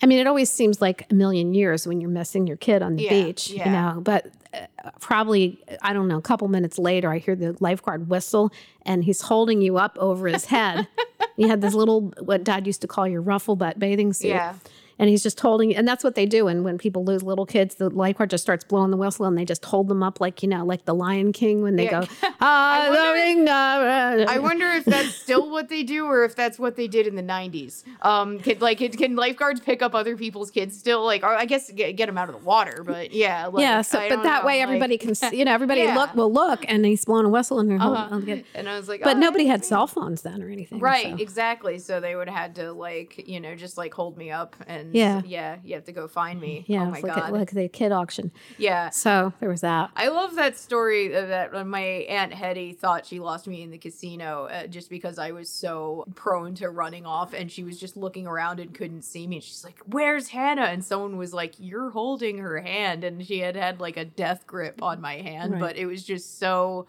I mean, it always seems like a million years when you're missing your kid on the Yeah, beach, you know. But uh, probably, I don't know, a couple minutes later, I hear the lifeguard whistle and he's holding you up over his head. <laughs> you had this little, what dad used to call your ruffle butt bathing suit. Yeah. And he's just holding, and that's what they do. And when people lose little kids, the lifeguard just starts blowing the whistle, and they just hold them up like you know, like the Lion King when they Yeah. go. <laughs> "Ah, wonder- the- I wonder if that's still what they do, or if that's what they did in the '90s. Um, can, like, can, can lifeguards pick up other people's kids still? Like, or I guess get, get them out of the water, but yeah, like, yeah, so but that know, way like- everybody can see, <laughs> you know, everybody Yeah. look will look and he's blowing a whistle and they're holding, Uh-huh. I'll <laughs> And I was like, but oh, nobody had cell phones then or anything. Right, so. exactly. So they would have had to like, you know, just like hold me up and Yeah. yeah, you have to go find me. Yeah, oh my like, god. a, like the kid auction. yeah. So there was that. I love that story that when my aunt Hetty thought she lost me in the casino uh, just because I was so prone to running off and she was just looking around and couldn't see me. And she's like, "Where's Hannah?" And someone was like, "You're holding her hand," and she had had like a death grip on my hand, Right. but it was just so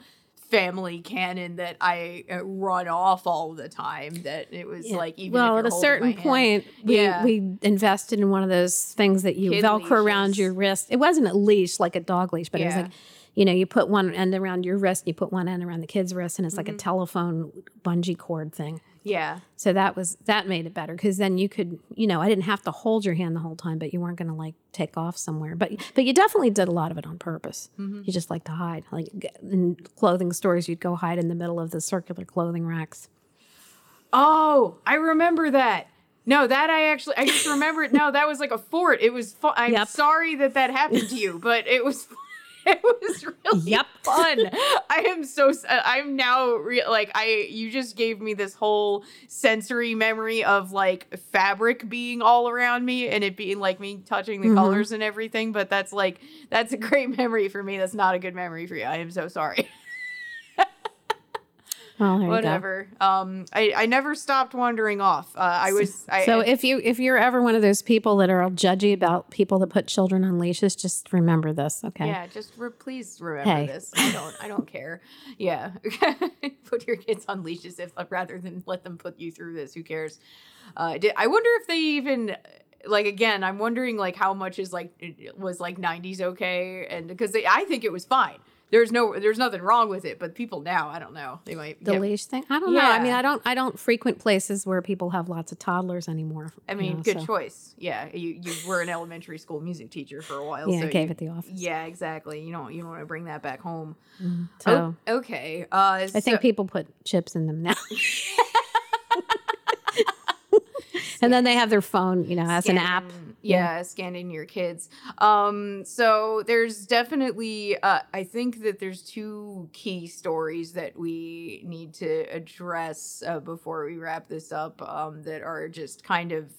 family canon that I uh, run off all the time that it was Yeah. like even well, at a certain my hand- point, we, Yeah. we invested in one of those things that you Kid velcro around your wrist. It wasn't a leash like a dog leash, but it was like you know, you put one end around your wrist, and you put one end around the kid's wrist, and it's Mm-hmm. like a telephone bungee cord thing. Yeah. So that was that made it better because then you could, you know, I didn't have to hold your hand the whole time, but you weren't going to like take off somewhere. But but you definitely did a lot of it on purpose. Mm-hmm. You just like to hide, like in clothing stores, you'd go hide in the middle of the circular clothing racks. Oh, I remember that. No, that I actually, I just remembered. No, that was like a fort. It was fun. I'm Yep. sorry that that happened to you, <laughs> but it was, <laughs> it was really Yep. <laughs> fun. I am so, uh, I'm now re- like, I, you just gave me this whole sensory memory of like fabric being all around me and it being like me touching the Mhm. colors and everything. But that's like, that's a great <laughs> memory for me. That's not a good memory for you. I am so sorry. Well, you. Whatever. Um, I, I never stopped wandering off. Uh, I was, I, So if you if you're ever one of those people that are all judgy about people that put children on leashes, just remember this, okay? Yeah, just re- please remember Hey. this. I don't. I don't care. Yeah, <laughs> put your kids on leashes if rather than let them put you through this. Who cares? Uh, did, I wonder if they even like again. I'm wondering like how much is like was like 90s okay, and because I think it was fine. There's no. There's nothing wrong with it. But people now, I don't know. They might. The get- leash thing? I don't know. I mean, I don't I don't frequent places where people have lots of toddlers anymore. I you mean, know, good so- choice. Yeah, you you were an elementary school music teacher for a while. Yeah, so I gave you- at the office. Yeah, exactly. You don't you don't want to bring that back home. So Oh, okay. Uh, I think people put chips in them now. <laughs> and then they have their phone, you know, as an app. Scan- Yeah, scanning your kids. Um, so there's definitely, uh, I think that there's two key stories that we need to address uh, before we wrap this up um, that are just kind of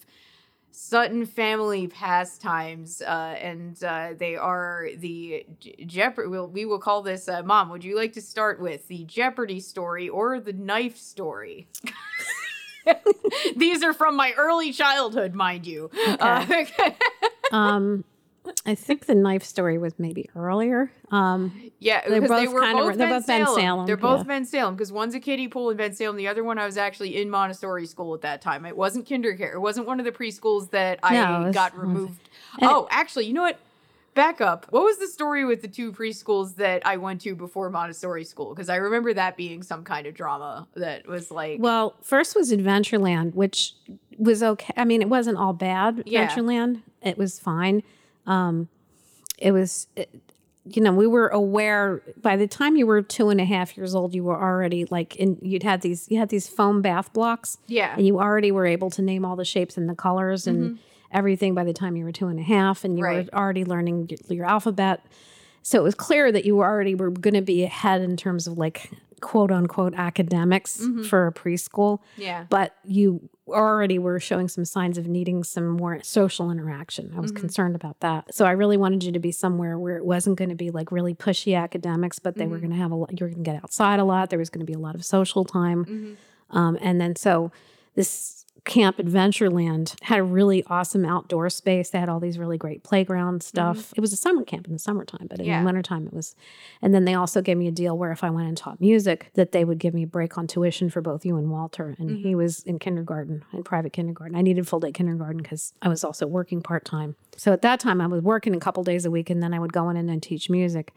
Sutin family pastimes, uh, and uh, they are the Jeopardy. We'll, we will call this, uh, Mom. Would you like to start with the Jeopardy story or the knife story? <laughs> <laughs> These are from my early childhood, mind you. Uh, <laughs> Um, I think the knife story was maybe earlier. Um, yeah, they both were kinda- both they're Ben both Bensalem. Salem, They're both yeah. Ben Salem because one's a kiddie pool in Bensalem. The other one I was actually in Montessori school at that time. It wasn't kindergarten. It wasn't one of the preschools that I No, was- got was- removed. and- oh, actually, you know what? Back up. What was the story with the two preschools that I went to before Montessori school? Because I remember that being some kind of drama that was like, well, first was Adventureland, which was okay. I mean, it wasn't all bad. Yeah. Adventureland, it was fine. Um, it was, it, you know, we were aware by the time you were two and a half years old, you were already like in. You'd had these, you had these foam bath blocks. yeah, and you already were able to name all the shapes and the colors and everything by the time you were two and a half and you. Right. were already learning your alphabet so it was clear that you already were going to be ahead in terms of like quote unquote academics Mm-hmm. for a preschool yeah, but you already were showing some signs of needing some more social interaction. I was Mm-hmm. concerned about that. So I really wanted you to be somewhere where it wasn't going to be like really pushy academics, but they Mm-hmm. were going to have a lot, you were going to get outside a lot. There was going to be a lot of social time. Mm-hmm. Um, and then so this Camp Adventureland had a really awesome outdoor space. They had all these really great playground stuff. It was a summer camp in the summertime, but in Mm-hmm. Yeah. the wintertime it was. And then they also gave me a deal where if I went and taught music, that they would give me a break on tuition for both you and Walter. And he Mm-hmm. was in kindergarten, in private kindergarten. I needed full day kindergarten because I was also working part time. So at that time, I was working a couple days a week, and then I would go in and then teach music.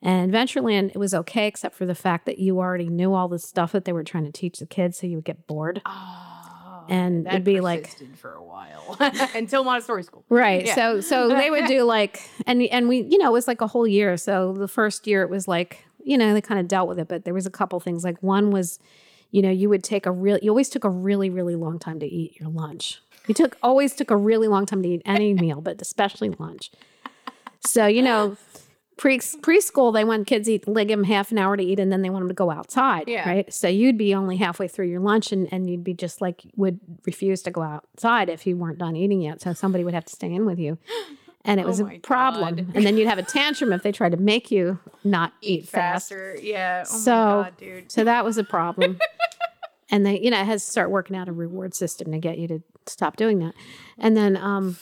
And Adventureland, it was okay, except for the fact that you already knew all the stuff that they were trying to teach the kids, so you would get bored. Oh, And it'd be like- for a while <laughs> until Montessori school. Right. Yeah. So so they would do like and and we you know it was like a whole year. So the first year it was like you know they kind of dealt with it, but there was a couple things like one was you know you would take a real you always took a really really long time to eat your lunch. You took always took a really long time to eat any <laughs> meal, but especially lunch. So you know pre preschool they want kids to eat like them half an hour to eat and then they want them to go outside Yeah. right so you'd be only halfway through your lunch and, and you'd be just like would refuse to go outside if you weren't done eating yet so somebody would have to stay in with you <gasps> and it Oh was a problem God. and then you'd have a tantrum if they tried to make you not <laughs> eat, fast faster. Yeah. Oh So- my god, dude. so that was a problem <laughs> and they you know it has to start working out a reward system to get you to stop doing that and then um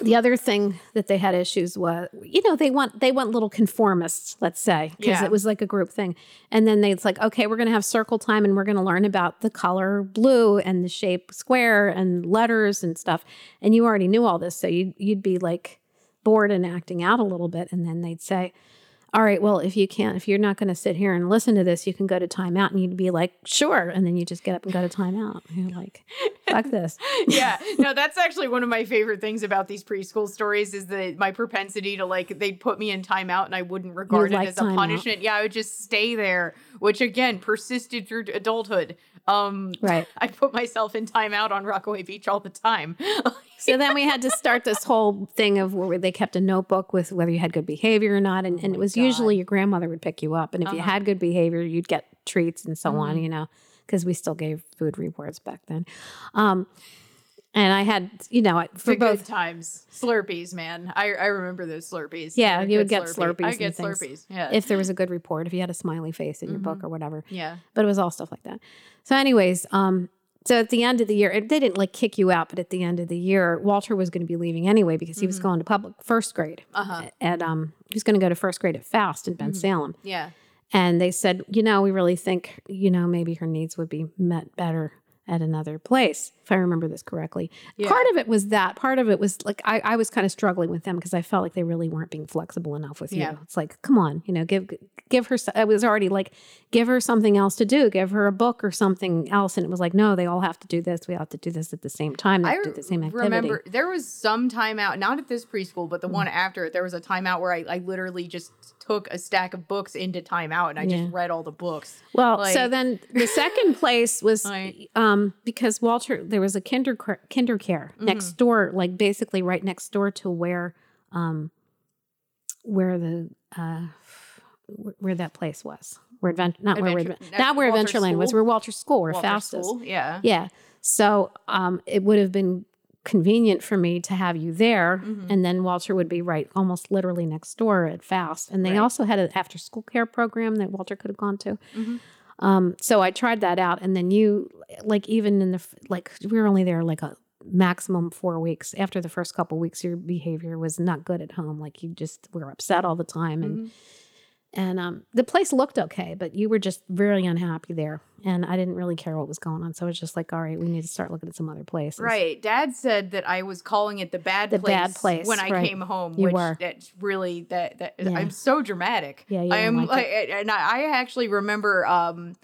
the other thing that they had issues was you know they want they want little conformists let's say because Yeah. it was like a group thing. And then they, it's like okay we're going to have circle time and we're going to learn about the color blue and the shape square and letters and stuff. And you already knew all this so you'd, you'd be like bored and acting out a little bit. And then they'd say all right, well, if you can't, if you're not going to sit here and listen to this, you can go to timeout. And you'd be like, sure. And then you just get up and go to timeout. And you're like, fuck this. <laughs> yeah no that's actually one of my favorite things about these preschool stories is that my propensity to like they'd put me in timeout and i wouldn't regard it like as a punishment yeah i would just stay there which again persisted through adulthood um Right. <laughs> i put myself in timeout on rockaway beach all the time <laughs> So then we had to start this whole thing of where they kept a notebook with whether you had good behavior or not. And, and it was usually your grandmother would pick you up. And if you Uh-huh. had good behavior, you'd get treats and so on, Mhm. you know, because we still gave food rewards back then. Um, and I had, you know, for for both times slurpees man i i remember those slurpees Yeah, you would get Slurpee. Slurpees i get things. slurpees yeah if there was a good report, if you had a smiley face in your Mm-hmm. book or whatever. yeah But it was all stuff like that. So, anyways, um, so at the end of the year, it- they didn't like kick you out, but at the end of the year, Walter was going to be leaving anyway because he was Mhm. going to public first grade. uh-huh At um, he was going to go to first grade at Faust in Ben Mhm. Salem, yeah and they said, you know, we really think, you know, maybe her needs would be met better at another place, if I remember this correctly. Yeah. Part of it was that. Part of it was like I, I was kind of struggling with them because I felt like they really weren't being flexible enough with Yeah. you. It's like, come on, you know, give give her. I was already like, give her something else to do. Give her a book or something else. And it was like, no, they all have to do this. We have to do this at the same time. I do the same activity. remember there was some time out, not at this preschool, but the Mm. one after it. There was a timeout where I, I literally just took a stack of books into timeout and I Yeah. just read all the books. Well, so then the second <laughs> place was Like- um, because Walter, there was a kinder kinder care Mm-hmm. next door, like basically right next door to where um, where the uh, where that place was, where Advent, not where Adventure- Advent- not where Adventureland was, where Walter's School, where Walter Fastest. School, Yeah. Yeah. So um, it would have been convenient for me to have you there, Mhm. and then Walter would be right, almost literally next door at Faust. And they Right. also had an after school care program that Walter could have gone to. Mhm. Um, so I tried that out, and then you, like, even in the like, we were only there like a maximum four weeks. After the first couple weeks, your behavior was not good at home. Like you just were upset all the time, and Mhm. And um, the place looked okay, but you were just really unhappy there, and I didn't really care what was going on. So I was just like, all right, we need to start looking at some other places. Right. Dad said that I was calling it the bad The place, bad place, when I right. came home, You which were. that's really that that Yeah. I'm so dramatic. Yeah, you I am like like and I, I actually remember um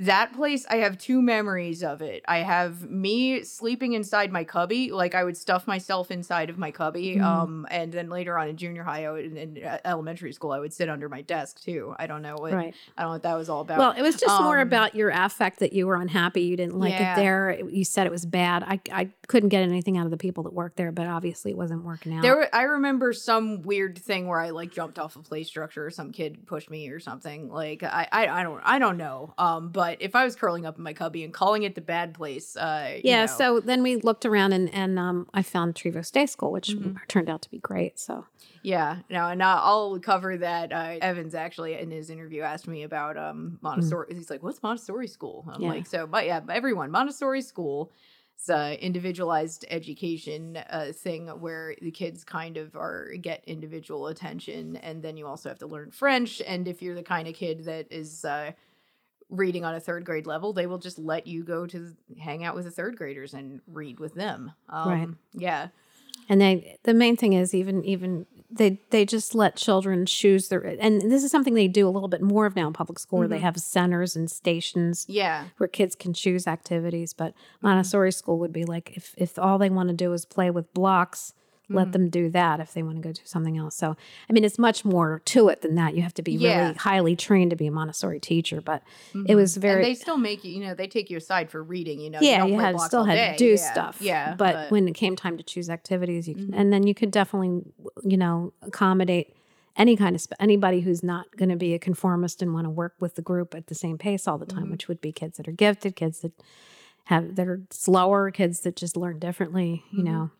that place I have two memories of it. I have me sleeping inside my cubby, like I would stuff myself inside of my cubby. Mhm. Um, and then later on in junior high, would, in, in elementary school, I would sit under my desk too. I don't know what Right. I don't know what that was all about. Well, it was just more Um, about your affect that you were unhappy. You didn't like Yeah. it there. You said it was bad. I, I couldn't get anything out of the people that worked there, but obviously it wasn't working out. There, were, I remember some weird thing where I like jumped off a play structure, or some kid pushed me, or something. Like I, I, I don't, I don't know. Um, but if I was curling up in my cubby and calling it the bad place, uh, you yeah. know, So then we looked around and, and um, I found Trevose Day School, which Mhm. turned out to be great. So yeah, no, and I'll cover that. Uh, Evans actually in his interview asked me about um Montessori. He's like, "What's Montessori school?" I'm Yeah. like, "So, but yeah, everyone Montessori school." It's a individualized education uh, thing where the kids kind of are get individual attention, and then you also have to learn French. And if you're the kind of kid that is uh, reading on a third grade level, they will just let you go to hang out with the third graders and read with them. Um, Right. Yeah. and they the main thing is even even they they just let children choose their and this is something they do a little bit more of now in public school where they Mhm. have centers and stations Yeah. where kids can choose activities but Mm-hmm. montessori school would be like if if all they want to do is play with blocks let Mhm. them do that if they want to go do something else so i mean it's much more to it than that you have to be Yeah. really highly trained to be a montessori teacher but it Mhm. was very And they still make you, you know, they take you aside for reading. You know, yeah don't you had still had day. to do Yeah, stuff Yeah, but, when it came time to choose activities you can, Mhm. and then you could definitely you know accommodate any kind of sp- anybody who's not going to be a conformist and want to work with the group at the same pace all the time Mhm. which would be kids that are gifted kids that have that are slower kids that just learn differently you Mhm. know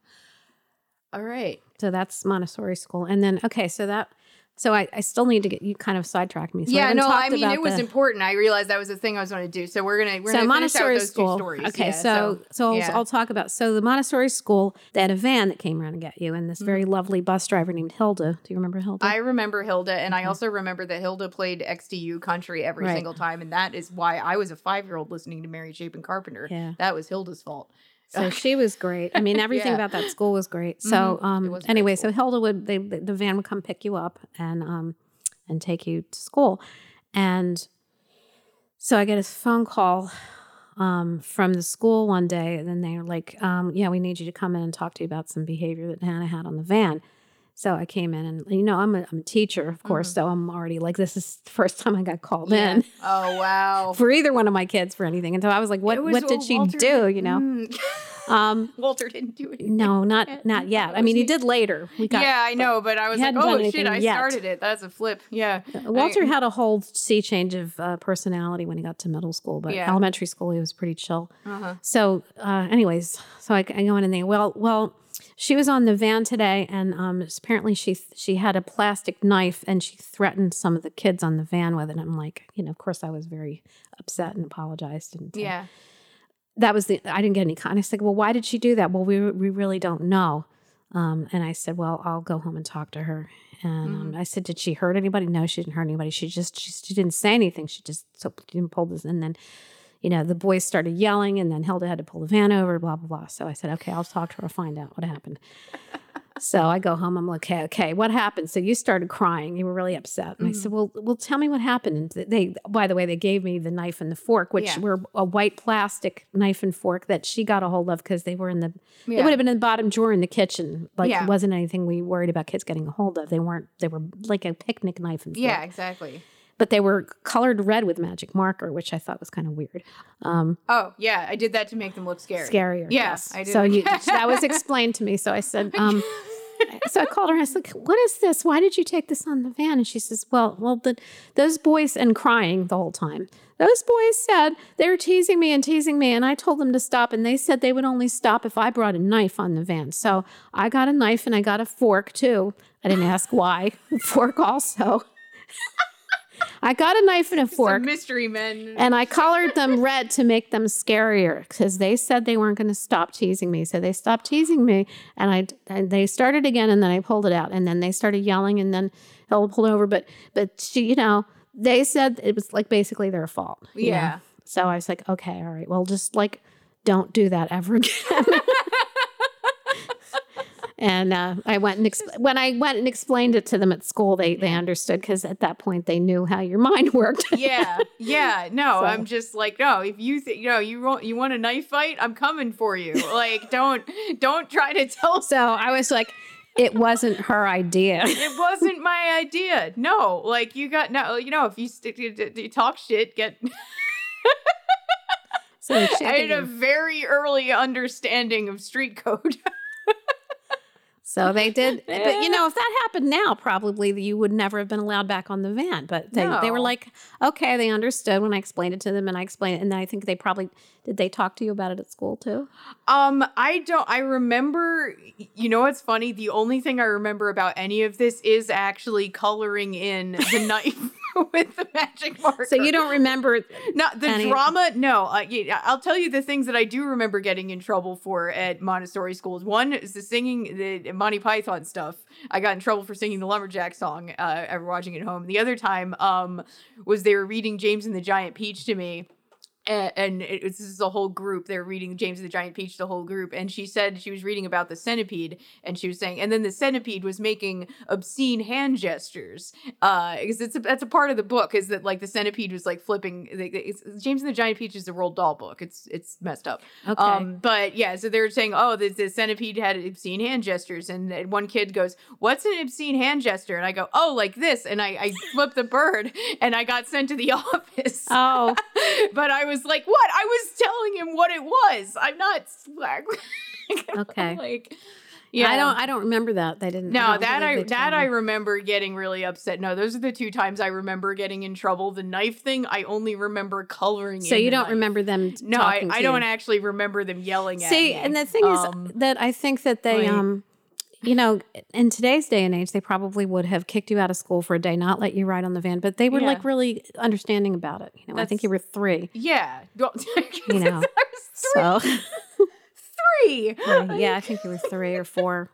all right, so that's montessori school and then okay so that so i, I still need to get you kind of sidetracked me so yeah, haven't no, I mean it was the- important. I realized that was the thing I was going to do. So we're gonna we're so gonna Montessori finish out those school. two stories. Okay, Yeah, so so, I'll. I'll talk about so the Montessori school. They had a van that came around to get you, and this very lovely bus driver named Hilda. Do you remember Hilda? Mm-hmm. I remember Hilda, and I also remember that Hilda played XTU country every Right. single time, and that is why I was a five year old listening to Mary Chapin Carpenter. yeah. That was Hilda's fault. So <laughs> she was great. I mean, everything Yeah. about that school was great. So Mhm. Um, was anyway, so Hilda would they the the van would come pick you up, and um, and take you to school. And so I get a phone call um, from the school one day, and then they're like, um, "Yeah, we need you to come in and talk to you about some behavior that Hannah had on the van." So I came in, and you know, I'm a, I'm a teacher, of course, so I'm already like, "This is the first <laughs> time I got called in." Oh wow. For either one of my kids for anything, and so I was like, "What? Was what did she Walter do?" You know, Mm. um, <laughs> Walter didn't do anything. no, not <laughs> not yet. I mean, he did later. We got yeah, I know, but I was like, oh shit, I yet. started it. That's a flip. Yeah. Walter I- had a whole sea change of uh, personality when he got to middle school, but Yeah. elementary school he was pretty chill. Uh-huh. So, uh, anyways, so I, I go in and they well, well, she was on the van today, and um, apparently she she had a plastic knife and she threatened some of the kids on the van with it. I'm like, you know, of course, I was very upset and apologized. And Yeah. that was the I didn't get any. I said, well, why did she do that? Well, we we really don't know. Um, and I said, well, I'll go home and talk to her. And um, I said, did she hurt anybody? No, she didn't hurt anybody. She just she, she didn't say anything. She just so didn't pull this. And then, you know, the boys started yelling, and then Hilda had to pull the van over. Blah blah blah. So I said, okay, I'll talk to her. I'll find out what happened. <laughs> So I go home. I'm like, okay, okay, what happened? So you started crying. You were really upset. And I said, mm. well, well, tell me what happened. And they, by the way, they gave me the knife and the fork, which Yeah. were a white plastic knife and fork that she got a hold of because they were in the, Yeah. it would have been in the bottom drawer in the kitchen. Like Yeah. it wasn't anything we worried about kids getting a hold of. They weren't, they were like a picnic knife and fork. Yeah, exactly. But they were colored red with magic marker, which I thought was kind of weird. Um, Oh, yeah, I did that to make them look scary. scarier. Yeah, yes. I did. So you, <laughs> that was explained to me. So I said, um, so I called her. And I said, "What is this? Why did you take this on the van?" And she says, "Well, well, the, those boys and crying the whole time. Those boys said they were teasing me and teasing me, and I told them to stop, and they said they would only stop if I brought a knife on the van. So I got a knife and I got a fork too. I didn't ask why. <laughs> fork also. <laughs> I got a knife and a Some fork." mystery men. And I colored them red to make them scarier because they said they weren't going to stop teasing me. So they stopped teasing me, and I and they started again, and then I pulled it out, and then they started yelling, and then Ella pulled over. But but she, you know, they said it was like basically their fault. you know? Yeah. So I was like, okay, all right, well, just like don't do that ever <laughs> again. And uh, I went and exp- when I went and explained it to them at school, they they understood because at that point they knew how your <laughs> mind worked. yeah, yeah. No, So- I'm just like, no. If you think, you know, you want you want a knife fight, I'm coming for you. <laughs> Like, don't don't try to tell. So I was like, it wasn't her idea. <laughs> It wasn't my idea. No, like you got no. You know, if you, st- you, you talk shit, get. So I had a very early understanding of street code. So they did, <laughs> but you know, if that happened now, probably you would never have been allowed back on the van. But they, they were like, okay, they understood when I explained it to them, and I explained it, and then I think they probably did. They talk to you about it at school too. Um, I don't. I remember. You know what's funny? The only thing I remember about any of this is actually coloring in the <laughs> knife <laughs> with the magic marker. So you don't remember? Not the any- drama. No, uh, yeah, I'll tell you the things that I do remember getting in trouble for at Montessori schools. One is the singing the Monty Python stuff. I got in trouble for singing the lumberjack song. Uh, ever watching it home. The other time, um, was they were reading James and the Giant Peach to me. And, and it, this is a whole group. They're reading James and the Giant Peach, the whole group. And she said she was reading about the centipede, and she was saying, and then the centipede was making obscene hand gestures. Uh, because it's a, that's a part of the book is that like the centipede was like flipping. the- the- It's, James and the Giant Peach is a Roald Dahl book. It's it's messed up. Okay. Um, but yeah, so they were saying, oh, the, the centipede had obscene hand gestures, and one kid goes, "What's an obscene hand gesture?" And I go, "Oh, like this," and I I <laughs> flip the bird, and I got sent to the <laughs> office. oh, <laughs> but I was like, "What?" I was telling him what it was. I'm not. <laughs> Okay. like, yeah. I don't. I don't remember that. They didn't. no, don't that I that I remember getting really upset. No, those are the two times I remember getting in trouble. The knife thing, I only remember coloring. So you don't knife. remember them? No, I, I don't you. actually remember them yelling at See, me. and the thing Um, is that I think that they, like- um, you know, in today's day and age, they probably would have kicked you out of school for a day, not let you ride on the van. But they were Yeah. like really understanding about it. You know, I think you were three. yeah, <laughs> You know, <laughs> was three. So <laughs> three. yeah, I think you were three or four.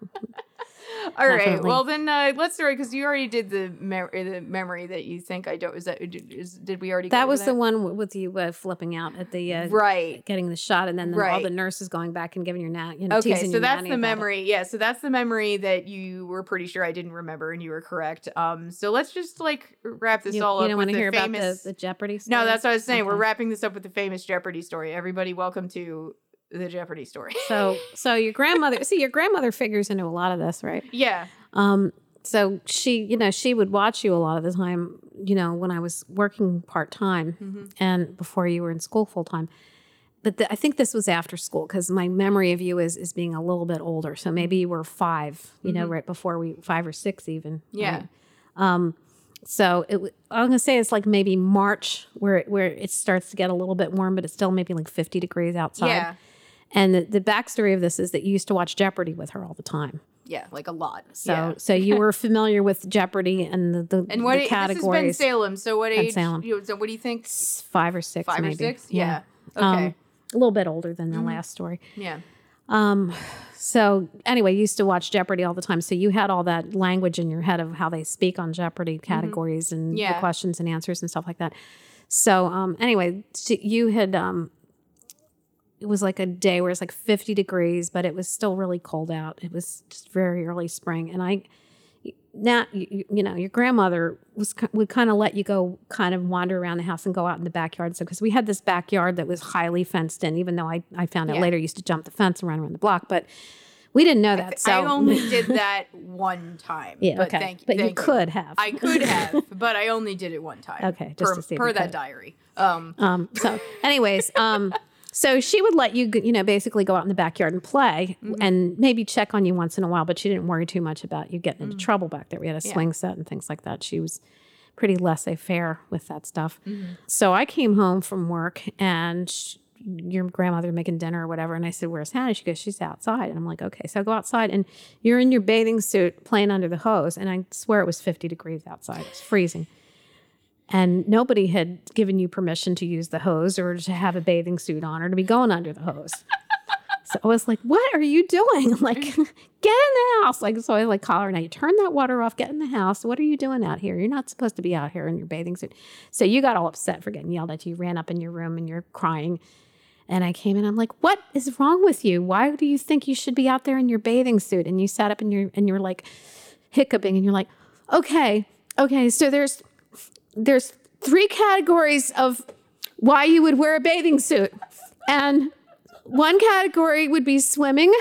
<laughs> All right. Definitely. Well, then uh, let's start because you already did the, mem- the memory that you think I don't. Is that did we already? That was the one w- with you uh, flipping out at the uh, Right. getting the shot, and then the, all Right. the nurses going back and giving your nat, you know, Okay, so that's the about it. memory. Yeah, so that's the memory that you were pretty sure I didn't remember, and you were correct. Um, so let's just like wrap this You, all you up don't want to hear famous. about the, the Jeopardy. Story? no, that's what I was saying. We're wrapping this up with the famous Jeopardy story. Everybody, welcome to the Jeopardy story. So, <laughs> so your grandmother. see, your grandmother figures into a lot of this, right? yeah. Um, so she, you know, she would watch you a lot of the time, you know, when I was working part time Mhm. and before you were in school full time. But the, I think this was after school because my memory of you is is being a little bit older. So maybe you were five, you know, Mhm. right before we five or six even. Yeah. right? Um, so it, I'm gonna say it's like maybe March where it, where it starts to get a little bit warm, but it's still maybe like 50 degrees outside. Yeah. And the, the backstory of this is that you used to watch Jeopardy with her all the time. Yeah. Like a lot. So yeah. so you were <laughs> familiar with Jeopardy and the, the, And what the this has been. Salem. So what age? Salem. You, so what do you think? Five or six, Five maybe. or six? Yeah. Um, Okay. a little bit older than the Mhm. last story. yeah. Um, so anyway, you used to watch Jeopardy all the time. So you had all that language in your head of how they speak on Jeopardy categories and Mm-hmm. Yeah. the questions and answers and stuff like that. So um, anyway, you had um, it was like a day where it's like 50 degrees, but it was still really cold out. It was just very early spring, and I now you, you know your grandmother was would kind of let you go kind of wander around the house and go out in the backyard so because we had this backyard that was highly fenced in even though i, I found out Yeah. later used to jump the fence and run around the block but we didn't know that so I only <laughs> did that one time. yeah but okay Thank, but you thank could have I could <laughs> have, but I only did it one time. Okay, just per, to see per that could. diary. Um, Um, so, anyways, um, <laughs> so she would let you, you know, basically go out in the backyard and play Mm-hmm. and maybe check on you once in a while, but she didn't worry too much about you getting into Mm. trouble back there. We had a Yeah. swing set and things like that. She was pretty laissez faire with that stuff. Mm-hmm. So I came home from work and sh- your grandmother making dinner or whatever. And I said, Where's Hannah? She goes, She's outside. And I'm like, Okay. So I go outside and you're in your bathing suit playing under the hose. And I swear it was 50 degrees outside. It was freezing and nobody had given you permission to use the hose or to have a bathing suit on or to be going under the hose. <laughs> so I was like, "What are you doing? I'm like, <laughs> get in the house!" Like, so I was like call her now. You turn that water off. Get in the house. What are you doing out here? You're not supposed to be out here in your bathing suit. So you got all upset for getting yelled at. You ran up in your room and you're crying. And I came in. I'm like, "What is wrong with you? Why do you think you should be out there in your bathing suit?" And you sat up and you're and you're like hiccuping and you're like, "Okay, okay. So there's there's three categories of why you would wear a bathing suit. And one category would be swimming,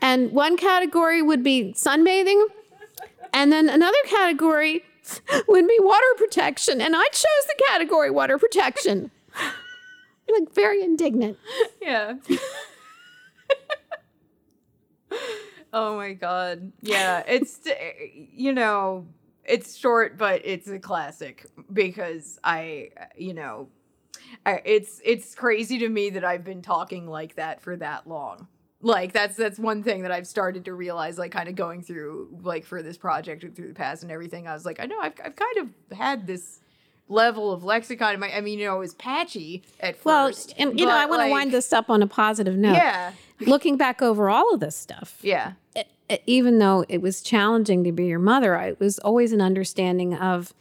and one category would be sunbathing, and then another category <laughs> would be water protection. And I chose the category water protection. like very indignant. yeah. <laughs> oh my god. Yeah, it's you know, it's short but it's a classic because I you know, I, it's it's crazy to me that I've been talking like that for that long. Like that's that's one thing that I've started to realize like kind of going through like for this project and through the past and everything. I was like, I know I've I've kind of had this level of lexicon I mean, you know, it was patchy at Well, first. and you know, I want to like, wind this up on a positive note. Yeah. Looking back over all of this stuff, Yeah. e- even though it was challenging to be your mother, I- it was always an understanding of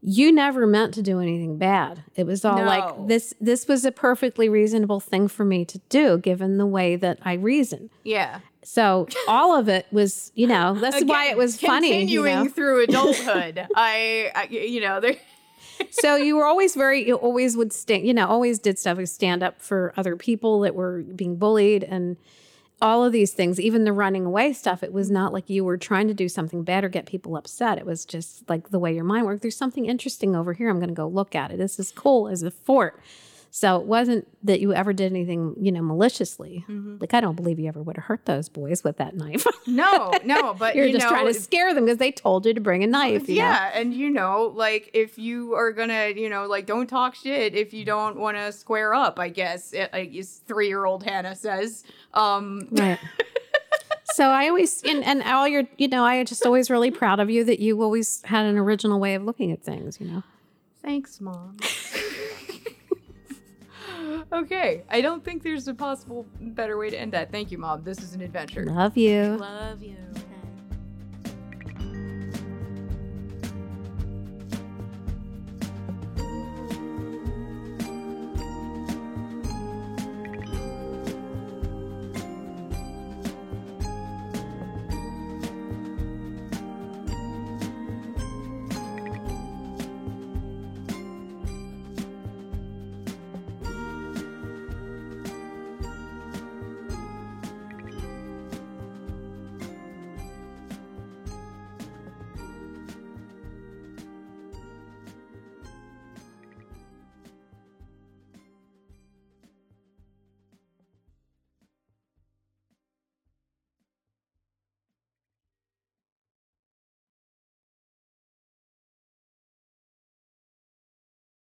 you never meant to do anything bad. It was all No. like this this was a perfectly reasonable thing for me to do given the way that I reason. Yeah. So all of it was, you know, that's why it was funny. You Continuing know? through <laughs> adulthood, I, I, you know, there. <laughs> so you were always very you always would stand you know always did stuff stand up for other people that were being bullied and all of these things even the running away stuff it was not like you were trying to do something bad or get people upset. It was just like the way your mind worked. There's something interesting over here. I'm going to go look at it. This is cool as a fort so it wasn't that you ever did anything you know maliciously like i don't believe you ever would have hurt those boys with that knife <laughs> No, no, but you're you just know, trying to scare them because they told you to bring a knife you know? yeah, and you know, like if you are gonna, you know, like don't talk shit if you don't want to square up. I guess, it, I guess three-year-old Hannah says. Um, Right. <laughs> so I always and, and all your you know I just always really proud of you that you always had an original way of looking at things. You know. thanks, mom. Okay, I don't think there's a possible better way to end that. Thank you, mom. This is an adventure. Love you. Love you.